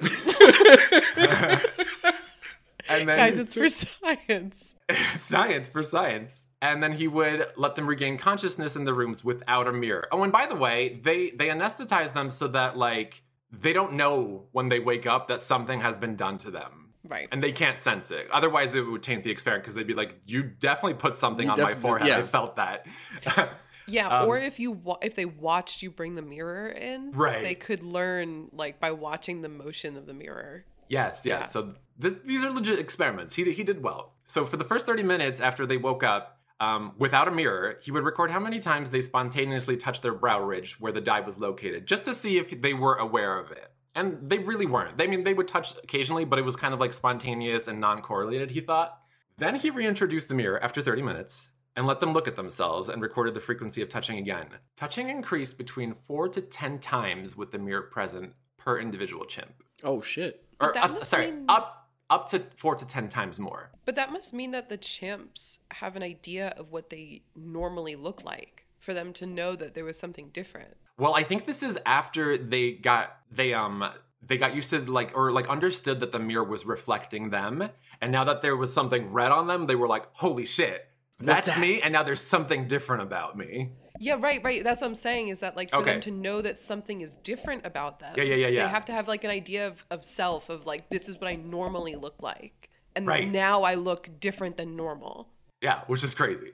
and then Guys, it's for science. science for science. And then he would let them regain consciousness in the rooms without a mirror. Oh, and by the way, they they anesthetize them so that like they don't know when they wake up that something has been done to them. Right. And they can't sense it. Otherwise, it would taint the experiment because they'd be like, "You definitely put something You on my definitely- forehead. I felt that." Yeah, Um, or if you wa- if they watched you bring the mirror in, Right. they could learn like by watching the motion of the mirror. Yes, yes. Yeah. So th- these are legit experiments. He, he did well. So for the first 30 minutes after they woke up, um, without a mirror, he would record how many times they spontaneously touched their brow ridge where the dye was located, just to see if they were aware of it. And they really weren't. I mean, they would touch occasionally, but it was kind of like spontaneous and non correlated, he thought. Then he reintroduced the mirror after 30 minutes and let them look at themselves and recorded the frequency of touching again. Touching increased between 4 to 10 times with the mirror present per individual chimp Oh shit. or that uh, sorry, mean- up up to four to ten times more. But that must mean that the chimps have an idea of what they normally look like for them to know that there was something different. Well, I think this is after they got they um they got used to like or like understood that the mirror was reflecting them, and now that there was something red on them, they were like, "Holy shit, that's that?" me!" And now there's something different about me. Yeah, right, right. That's what I'm saying is that like for Okay. them to know that something is different about them. Yeah, yeah, yeah, yeah. They have to have like an idea of, of self of like this is what I normally look like. And Right. now I look different than normal. Yeah, which is crazy.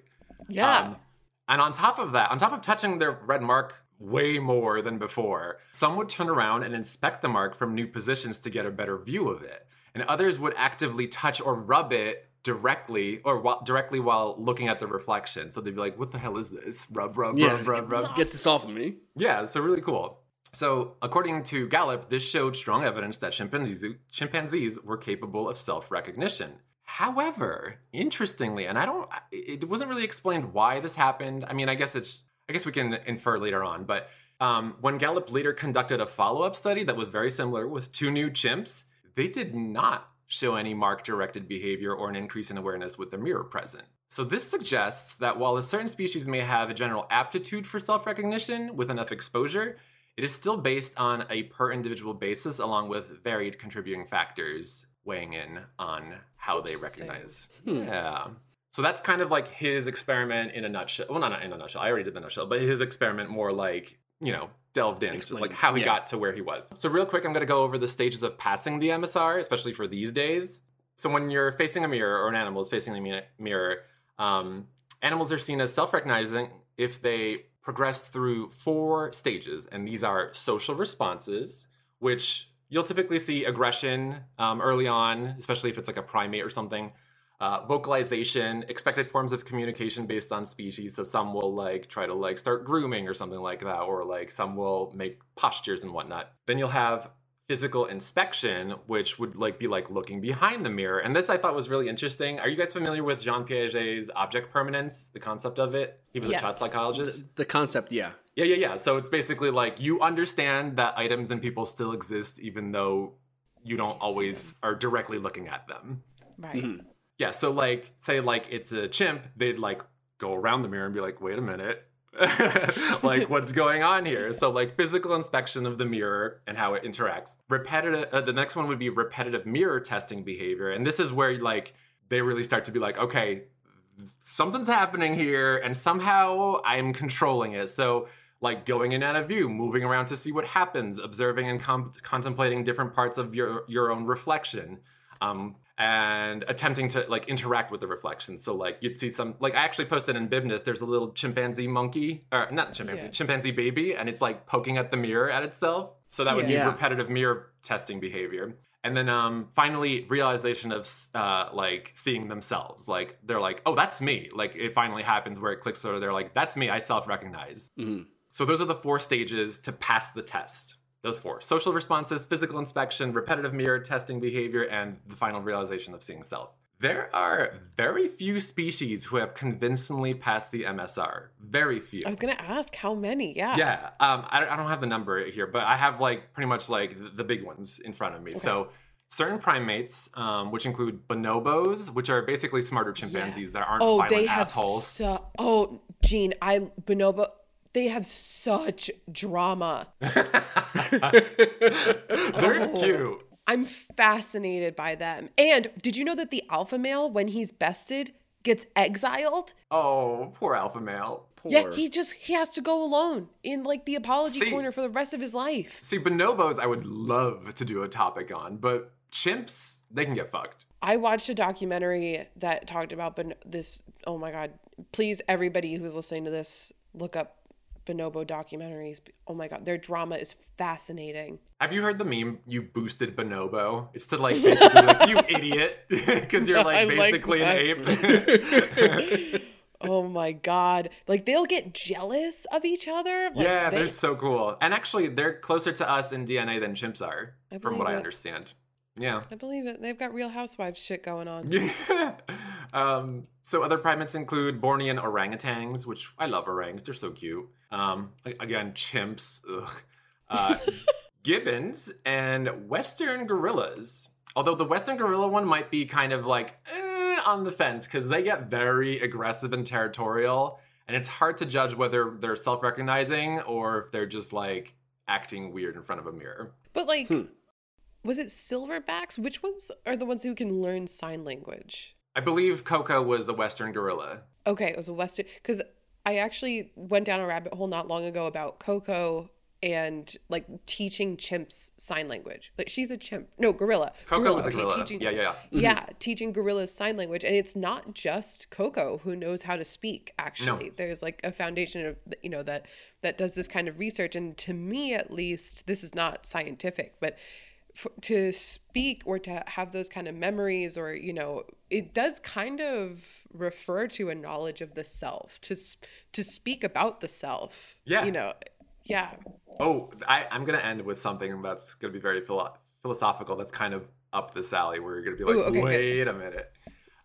Yeah. Um, and on top of that, on top of touching their red mark way more than before, some would turn around and inspect the mark from new positions to get a better view of it. And others would actively touch or rub it directly or while, directly while looking at the reflection. So they'd be like, what the hell is this? Rub, rub, Yeah. rub, rub, rub. Get this off of me. Yeah, so really cool. So, according to Gallup, this showed strong evidence that chimpanzees, chimpanzees were capable of self recognition. However, interestingly, and I don't, it wasn't really explained why this happened. I mean, I guess it's, I guess we can infer later on, but um, when Gallup later conducted a follow up study that was very similar with two new chimps, they did not show any mark directed behavior or an increase in awareness with the mirror present. So, this suggests that while a certain species may have a general aptitude for self recognition with enough exposure, it is still based on a per individual basis along with varied contributing factors weighing in on how they recognize. Yeah. So that's kind of like his experiment in a nutshell. Well, not in a nutshell. I already did the nutshell, but his experiment more like, you know, delved into Explain. like how he Yeah. got to where he was. So real quick, I'm going to go over the stages of passing the MSR, especially for these days. So when you're facing a mirror or an animal is facing a mirror, um, animals are seen as self-recognizing if they progress through four stages, and these are social responses, which you'll typically see aggression um, early on, especially if it's like a primate or something. Uh, vocalization, expected forms of communication based on species. So some will like try to like start grooming or something like that, or like some will make postures and whatnot. Then you'll have physical inspection, which would like be like looking behind the mirror. And this I thought was really interesting. Are you guys familiar with Jean Piaget's object permanence, the concept of it? He was Yes. a child psychologist. The concept, yeah. Yeah, yeah, yeah. So it's basically like you understand that items and people still exist, even though you don't always are directly looking at them. Right. Yeah, so like say like it's a chimp, they'd like go around the mirror and be like, "Wait a minute." like what's going on here? So like physical inspection of the mirror and how it interacts. Repetitive uh, the next one would be repetitive mirror testing behavior. And this is where like they really start to be like, "Okay, something's happening here and somehow I'm controlling it." So like going in and out of view, moving around to see what happens, observing and com- contemplating different parts of your your own reflection. Um, and attempting to like interact with the reflection. So like you'd see some like I actually posted in Bibness. There's a little chimpanzee monkey, or not chimpanzee, Yeah. chimpanzee baby, and it's like poking at the mirror at itself. So that would be repetitive mirror testing behavior. And then um, finally, realization of uh, like seeing themselves. Like they're like, oh, that's me. Like it finally happens where it clicks. So they're like, that's me. I self recognize. Mhm. So those are the four stages to pass the test. Those four social responses, physical inspection, repetitive mirror testing behavior, and the final realization of seeing self. There are very few species who have convincingly passed the MSR. Very few. I was gonna ask how many. Yeah. Yeah, um, I, I don't have the number here, but I have like pretty much like the, the big ones in front of me. So certain primates, um, which include bonobos, which are basically smarter chimpanzees that aren't Oh, violent they have assholes. so. Oh, Gene, I bonobo. They have such drama. They're Oh. cute. I'm fascinated by them. And did you know that the alpha male, when he's bested, gets exiled? Oh, poor alpha male. Yeah, he just he has to go alone in like the apology See- corner for the rest of his life. See, bonobos, I would love to do a topic on, but chimps, they can get fucked. I watched a documentary that talked about bon- this. Oh my god! Please, everybody who's listening to this, look up bonobo documentaries. Oh my god, their drama is fascinating. Have you heard the meme? You boosted bonobo. It's to like basically like you idiot because you're like like basically that. an ape. Oh my god! Like they'll get jealous of each other. Like, yeah, they- they're so cool. And actually, they're closer to us in DNA than chimps are, from what believe I understand. Yeah. I believe it. They've got Real Housewives shit going on. Yeah. um, so other primates include Bornean orangutans, which I love orangs. They're so cute. Um, again, chimps, ugh. Uh, gibbons, and western gorillas. Although the western gorilla one might be kind of like eh, on the fence because they get very aggressive and territorial, and it's hard to judge whether they're self-recognizing or if they're just like acting weird in front of a mirror. But like, Hmm. was it silverbacks? Which ones are the ones who can learn sign language? I believe Koko was a western gorilla. Okay, it was a western because I actually went down a rabbit hole not long ago about Koko and like teaching chimps sign language. Like she's a chimp, no gorilla. Koko was a okay, gorilla. teaching- Yeah, yeah, yeah. Yeah, teaching gorillas sign language, and it's not just Koko who knows how to speak. Actually, there's like a foundation of you know that that does this kind of research, and to me at least, this is not scientific, but f- to speak or to have those kind of memories, or you know, it does kind of refer to a knowledge of the self to to speak about the self. Yeah. you know, yeah. Oh, I, I'm to end with something that's to be very philo- philosophical. That's kind of up this alley where you're to be like, Ooh, okay, good. wait a minute.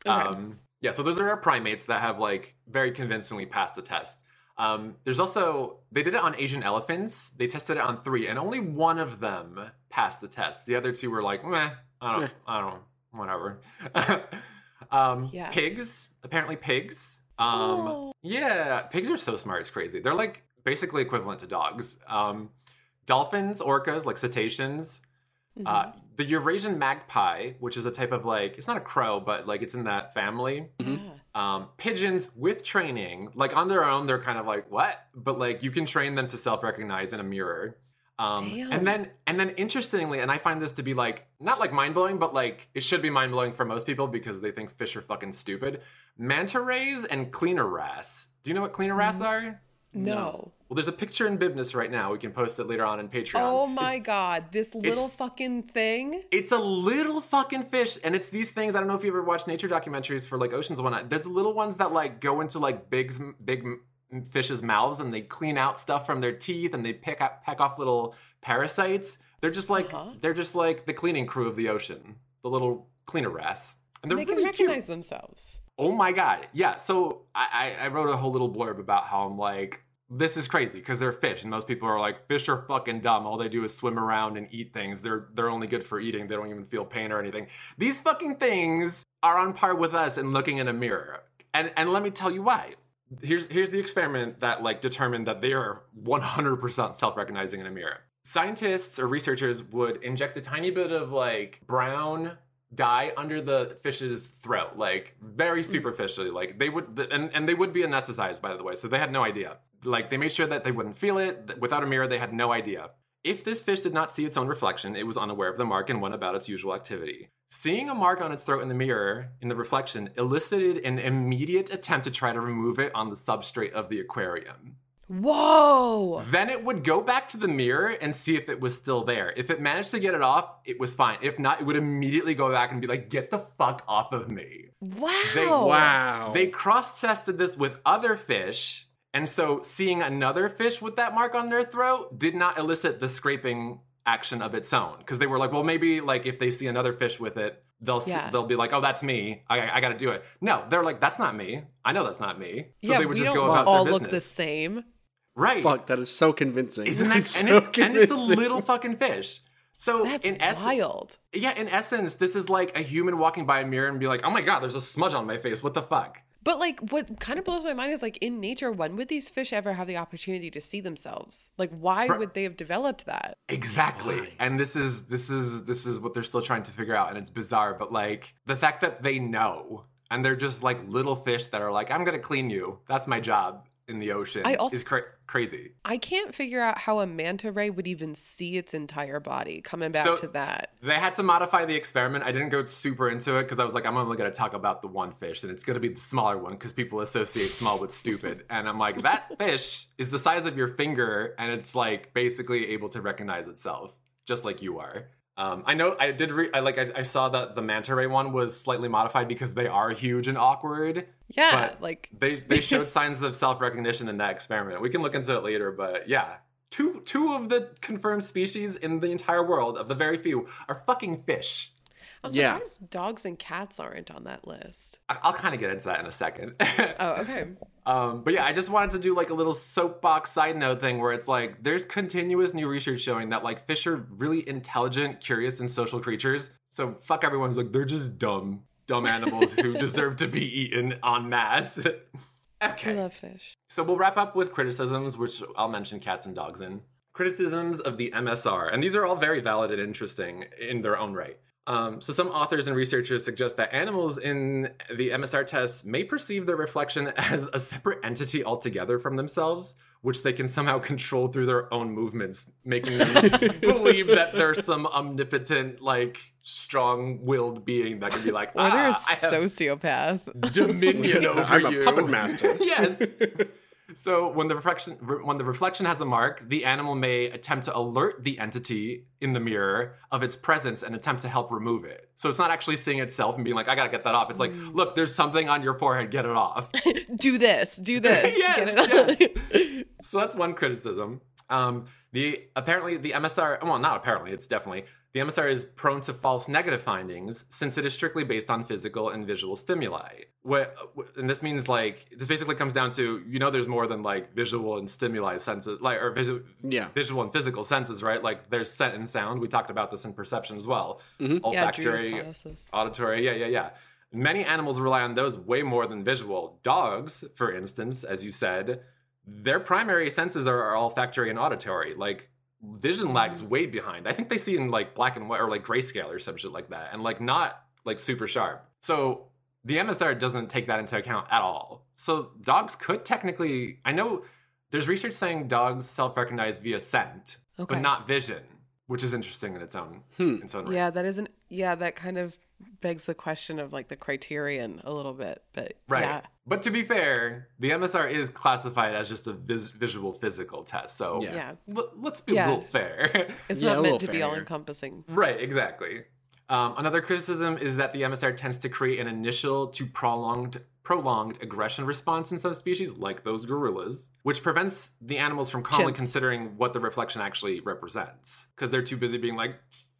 Okay. Um, yeah, so those are our primates that have like very convincingly passed the test. Um, there's also they did it on Asian elephants. They tested it on three, and only one of them passed the test. The other two were like, meh, I don't, Meh. I don't, whatever. um, Yeah. Pigs, apparently pigs. Um, Oh. yeah, pigs are so smart. It's crazy. They're like basically equivalent to dogs. Um, dolphins, orcas, like cetaceans. Uh, the Eurasian magpie, which is a type of like, it's not a crow, but like it's in that family. Yeah. Um, pigeons with training, like on their own, they're kind of like what, but like you can train them to self-recognize in a mirror. Um, Damn. and then and then interestingly, and I find this to be like not like mind blowing, but like it should be mind blowing for most people because they think fish are fucking stupid. Manta rays and cleaner wrasse. Do you know what cleaner wrasse are? No. Well, there's a picture in Bibness right now. We can post it later on in Patreon. Oh my god, this little fucking thing. It's a little fucking fish, and it's these things. I don't know if you ever watched nature documentaries for like oceans and whatnot. They're the little ones that like go into like big, big m- fish's mouths, and they clean out stuff from their teeth, and they pick up, peck off little parasites. They're just like Uh-huh. they're just like the cleaning crew of the ocean, the little cleaner wrasse, and they're They can really cute. recognize themselves. Oh my god. Yeah. So I, I, I wrote a whole little blurb about how I'm like, this is crazy because they're fish, and most people are like, fish are fucking dumb. All they do is swim around and eat things. They're they're only good for eating. They don't even feel pain or anything. These fucking things are on par with us in looking in a mirror. And and let me tell you why. Here's here's the experiment that like determined that they are 100% self-recognizing in a mirror. Scientists or researchers would inject a tiny bit of like brown dye under the fish's throat, like very mm. superficially. Like they would, and, and they would be anesthetized, by the way, so they had no idea. Like they made sure that they wouldn't feel it. Without a mirror, they had no idea. If this fish did not see its own reflection, it was unaware of the mark and went about its usual activity. Seeing a mark on its throat in the mirror, in the reflection, elicited an immediate attempt to try to remove it on the substrate of the aquarium. Whoa. Then it would go back to the mirror and see if it was still there. If it managed to get it off, it was fine. If not, it would immediately go back and be like, get the fuck off of me. Wow. They- Wow. They cross tested this with other fish. And so seeing another fish with that mark on their throat did not elicit the scraping action of its own. Because they were like, well, maybe like if they see another fish with it, they'll see, they'll be like, oh, that's me. I, I got to do it. No, they're like, that's not me. I know that's not me. So yeah, they would we just don't go about all their look the same. right. Fuck, that is so convincing. Isn't that It's and, so it's, and it's a little fucking fish. So That's in essence, wild. yeah, in essence, this is like a human walking by a mirror and be like, "Oh my god, there's a smudge on my face. What the fuck?" But like, what kind of blows my mind is like in nature, when would these fish ever have the opportunity to see themselves? Like, why Right. would they have developed that? Exactly. Why? And this is this is this is what they're still trying to figure out and it's bizarre, but like the fact that they know and they're just like little fish that are like, "I'm going to clean you. That's my job in the ocean." I also- is cra- crazy. I can't figure out how a manta ray would even see its entire body. Coming back So- to that, They had to modify the experiment. I didn't go super into it because I was like, I'm only going to talk about the one fish, and it's going to be the smaller one because people associate small with stupid. And I'm like, that fish is the size of your finger, and it's like basically able to recognize itself, just like you are. Um, I know I did. Re- I like. I, I saw that the manta ray one was slightly modified because they are huge and awkward. yeah, But like They they showed signs of self recognition in that experiment. We can look into it later, but yeah, two two of the confirmed species in the entire world of the very few are fucking fish. I'm Yeah. surprised dogs and cats aren't on that list. I- I'll kind of get into that in a second. Oh, okay. um, but yeah, I just wanted to do like a little soapbox side note thing where it's like there's continuous new research showing that like fish are really intelligent, curious, and social creatures. So fuck everyone who's like they're just dumb, dumb animals who deserve to be eaten en masse. Okay. I love fish. So we'll wrap up with criticisms, which I'll mention cats and dogs in. Criticisms of the MSR, and these are all very valid and interesting in their own right. Um, so some authors and researchers suggest that animals in the MSR tests may perceive their reflection as a separate entity altogether from themselves, which they can somehow control through their own movements, making them believe that there's some omnipotent, like strong-willed being that can be like, Or they're a ah, have sociopath. dominion over I'm a puppet master. yes. So when the reflection when the reflection has a mark, the animal may attempt to alert the entity in the mirror of its presence and attempt to help remove it. So it's not actually seeing itself and being like, "I gotta get that off." It's like, "Look, there's something on your forehead. Get it off." do this. Do this. Yes, on. so that's one criticism. Um, the apparently the MSR, well, not apparently, it's definitely the MSR is prone to false negative findings since it is strictly based on physical and visual stimuli. What, and this means like this basically comes down to you know there's more than like visual and stimuli senses, like or visual Yeah. visual and physical senses, right? Like there's scent and sound. We talked about this in perception as well. Mm-hmm. yeah, Drew's Olfactory, taught us this. auditory yeah yeah yeah many animals rely on those way more than visual dogs for instance as you said their primary senses are, are olfactory and auditory like vision lags mm. way behind i think they see in like black and white or like grayscale or some shit like that and like not like super sharp so the MSR doesn't take that into account at all. So dogs could technically, I know there's research saying dogs self-recognize via scent, Okay. but not vision, which is interesting in its own in its own right. Yeah, that isn't. Yeah, that kind of begs the question of like the criterion a little bit. But Right. yeah, But to be fair, the MSR is classified as just a vis- visual physical test. So Yeah. yeah, l- let's be Yeah. a little fair. it's Yeah, not meant to be all encompassing. right, exactly. Um, another criticism is that the MSR tends to create an initial to prolonged prolonged aggression response in some species, like those gorillas, which prevents the animals from calmly Chimps. considering what the reflection actually represents, because they're too busy being like,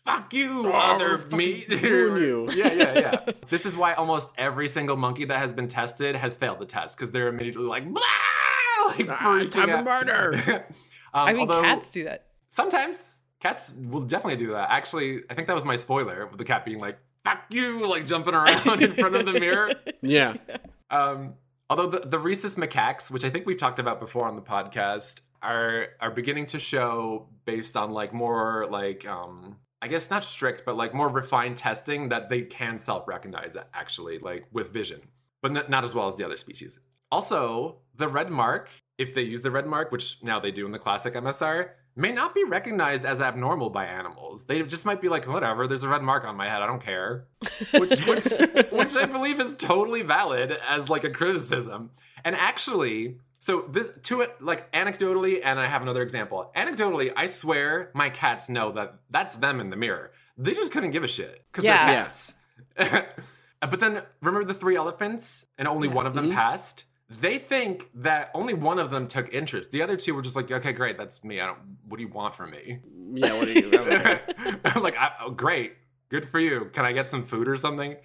"Fuck you, Oh, other meat." ruin you. yeah, yeah, yeah. this is why almost every single monkey that has been tested has failed the test, because they're immediately like, Blah! like Ah, freaking time to out. murder. um, I mean, although- cats do that. Sometimes cats will definitely do that. Actually, I think that was my spoiler with the cat being like, fuck you, like jumping around in front of the mirror. yeah. Um, although the, the rhesus macaques, which I think we've talked about before on the podcast, are are beginning to show based on like more like um I guess not strict, but like more refined testing that they can self-recognize actually, like with vision, but not, not as well as the other species. Also, the red mark, if they use the red mark, which now they do in the classic MSR, may not be recognized as abnormal by animals. They just might be like, whatever, there's a red mark on my head, I don't care. Which, which, which I believe is totally valid as like a criticism. And actually, so this to it like anecdotally, and I have another example. Anecdotally, I swear my cats know that that's them in the mirror. They just couldn't give a shit because Yeah. they're cats. but then remember the three elephants, and only one of them mm-hmm. passed. They think that only one of them took interest. The other two were just like, "Okay, great, that's me. I don't. What do you want from me?" Yeah, what do you like, I, oh, great, good for you. Can I get some food or something?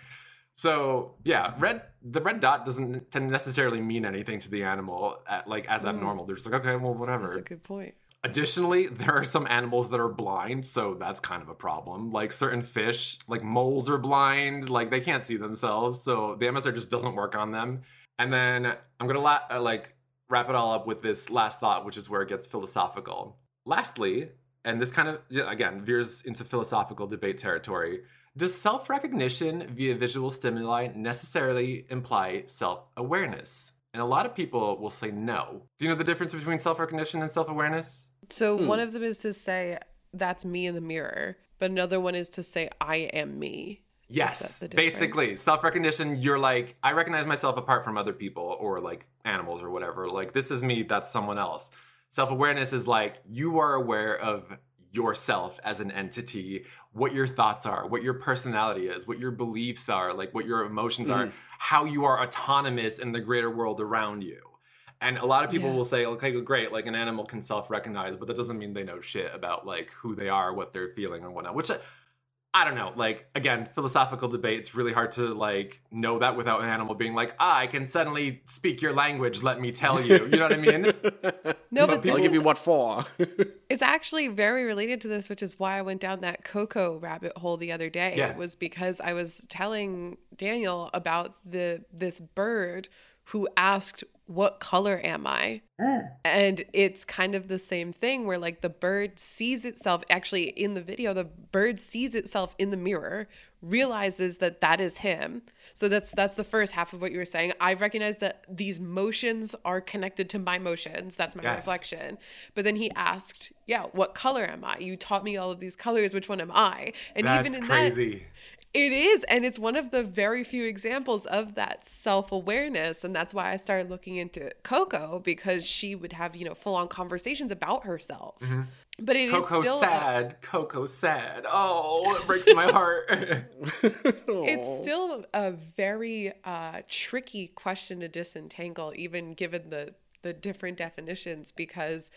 So yeah, red. The red dot doesn't to necessarily mean anything to the animal, at, like as abnormal. They're just like, okay, well, whatever. That's a good point. Additionally, there are some animals that are blind, so that's kind of a problem. Like certain fish, like moles are blind, like they can't see themselves, so the MSR just doesn't work on them. And then I'm gonna la- uh, like wrap it all up with this last thought, which is where it gets philosophical. Lastly, and this kind of again veers into philosophical debate territory. Does self recognition via visual stimuli necessarily imply self awareness? And a lot of people will say no. Do you know the difference between self recognition and self awareness? So Hmm. one of them is to say that's me in the mirror, but another one is to say I am me. Yes, That's the difference. basically self recognition. You're like, I recognize myself apart from other people or like animals or whatever. Like, this is me, that's someone else. Self awareness is like, you are aware of yourself as an entity, what your thoughts are, what your personality is, what your beliefs are, like what your emotions are, mm. how you are autonomous in the greater world around you. And a lot of people Yeah. will say, okay, great, like an animal can self recognize, but that doesn't mean they know shit about like who they are, what they're feeling, and whatnot. Which uh, I, I don't know. Like again, philosophical debate. It's really hard to like know that without an animal being like, ah, I can suddenly speak your language. Let me tell you. You know what I mean? No, But but people- I'll give you what for. it's actually very related to this, which is why I went down that Koko rabbit hole the other day. Yeah. Was because I was telling Daniel about the this bird who asked, "What color am I?" Mm. And it's kind of the same thing where like the bird sees itself actually in the video the bird sees itself in the mirror realizes that that is him. So that's that's the first half of what you were saying. I recognize that these motions are connected to my motions. That's my Yes. reflection. But then he asked, "Yeah, what color am I? You taught me all of these colors. Which one am I?" And That's even in crazy. that it is. And it's one of the very few examples of that self awareness. And that's why I started looking into Koko because she would have, you know, full on conversations about herself. But it is Koko still. a- sad. Koko sad. Oh, it breaks my heart. it's still a very uh, tricky question to disentangle, even given the the different definitions, because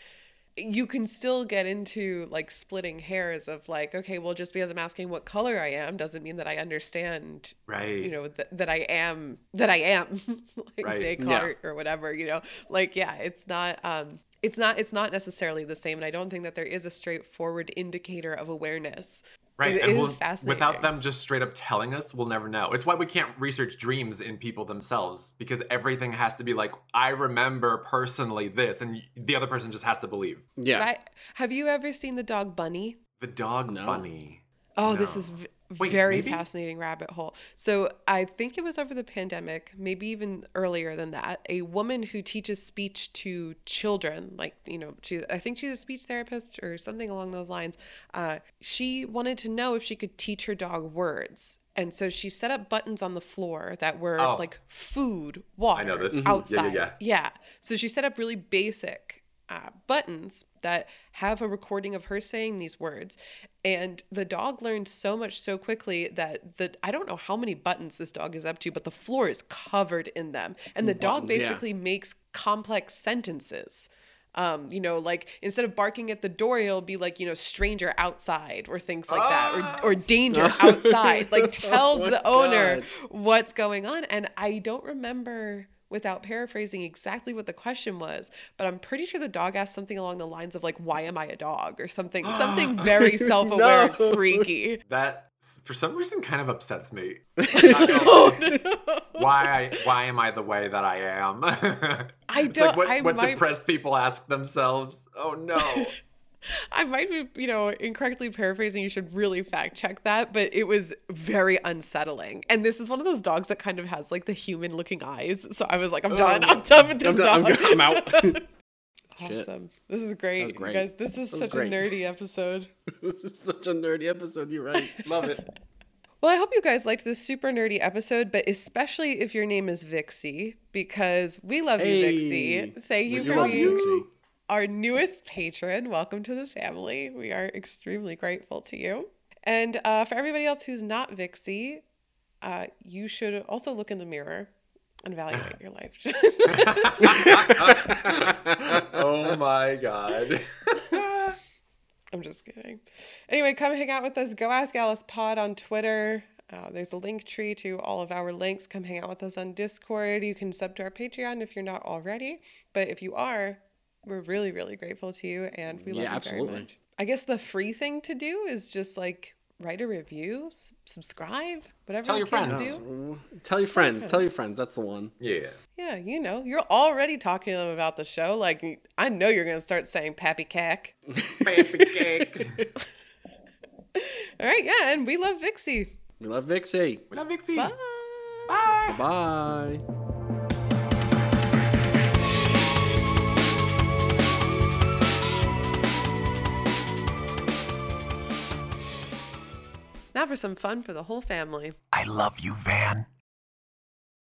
you can still get into like splitting hairs of like, okay, well, just because I'm asking what color I am doesn't mean that I understand, right. you know, th- that I am that I am like Right. Descartes or whatever, you know, like yeah, it's not. um it's not it's not necessarily the same and i don't think that there is a straightforward indicator of awareness Right, It- and it is we'll, fascinating. without them just straight up telling us, we'll never know. It's why we can't research dreams in people themselves because everything has to be like, I remember personally this, and the other person just has to believe. yeah. Right? Have you ever seen the dog Bunny? The dog No. bunny. Oh, this is v- Wait, very maybe? fascinating rabbit hole. So I think it was over the pandemic, maybe even earlier than that. A woman who teaches speech to children, like you know, she I think she's a speech therapist or something along those lines. Uh, she wanted to know if she could teach her dog words. And so she set up buttons on the floor that were Oh. like food, water, know this. Mhm. Yeah, yeah, outside. yeah. Yeah. So she set up really basic uh, buttons that have a recording of her saying these words. And the dog learned so much so quickly that the I don't know how many buttons this dog is up to, but the floor is covered in them. And the dog Buttons, yeah. basically makes complex sentences. Um, you know, like instead of barking at the door, it'll be like, you know, stranger outside or things like that, or, or danger outside. Like tells Oh the owner God. what's going on. And I don't remember without paraphrasing exactly what the question was, but I'm pretty sure the dog asked something along the lines of like, "Why am I a dog?" or something, something very self-aware No. freaky. That for some reason kind of upsets me. Gonna lie. Why I, why am I the way that I am? I don't. like what, what might. depressed people ask themselves. Oh no. I might be, you know, incorrectly paraphrasing. You should really fact check that, but it was very unsettling. And this is one of those dogs that kind of has like the human-looking eyes. So I was like, I'm done. Oh. I'm done with this I'm, done, dog. I'm, I'm out. Shit. Awesome. This is great. was great. You guys, this is That such great. a nerdy episode. this is such a nerdy episode. You're right. Love it. Well, I hope you guys liked this super nerdy episode, but especially if your name is Vixie, because we love you, Hey. Vixie. Thank We you do for you, being Dixie. Our newest patron. Welcome to the family. We are extremely grateful to you. And uh, for everybody else who's not Vixie, uh, you should also look in the mirror and evaluate your life. Oh my god. I'm just kidding. Anyway, come hang out with us. Go Ask Alice Pod on Twitter. Uh, there's a link tree to all of our links. Come hang out with us on Discord. You can sub to our Patreon if you're not already. But if you are, we're really, really grateful to you and we love you. Yeah, you absolutely. very much. I guess the free thing to do is just like write a review, s- subscribe, whatever Tell your kids friends. do. Mm, tell your friends. Tell your friends. That's the one. Yeah. Yeah, you know, you're already talking to them about the show. Like, I know you're going to start saying pappy cack. Baby cake. All right, yeah, and we love Vixie. We love Vixie. We love Vixie. Bye. Bye. Bye. Now for some fun for the whole family. I love you, Van.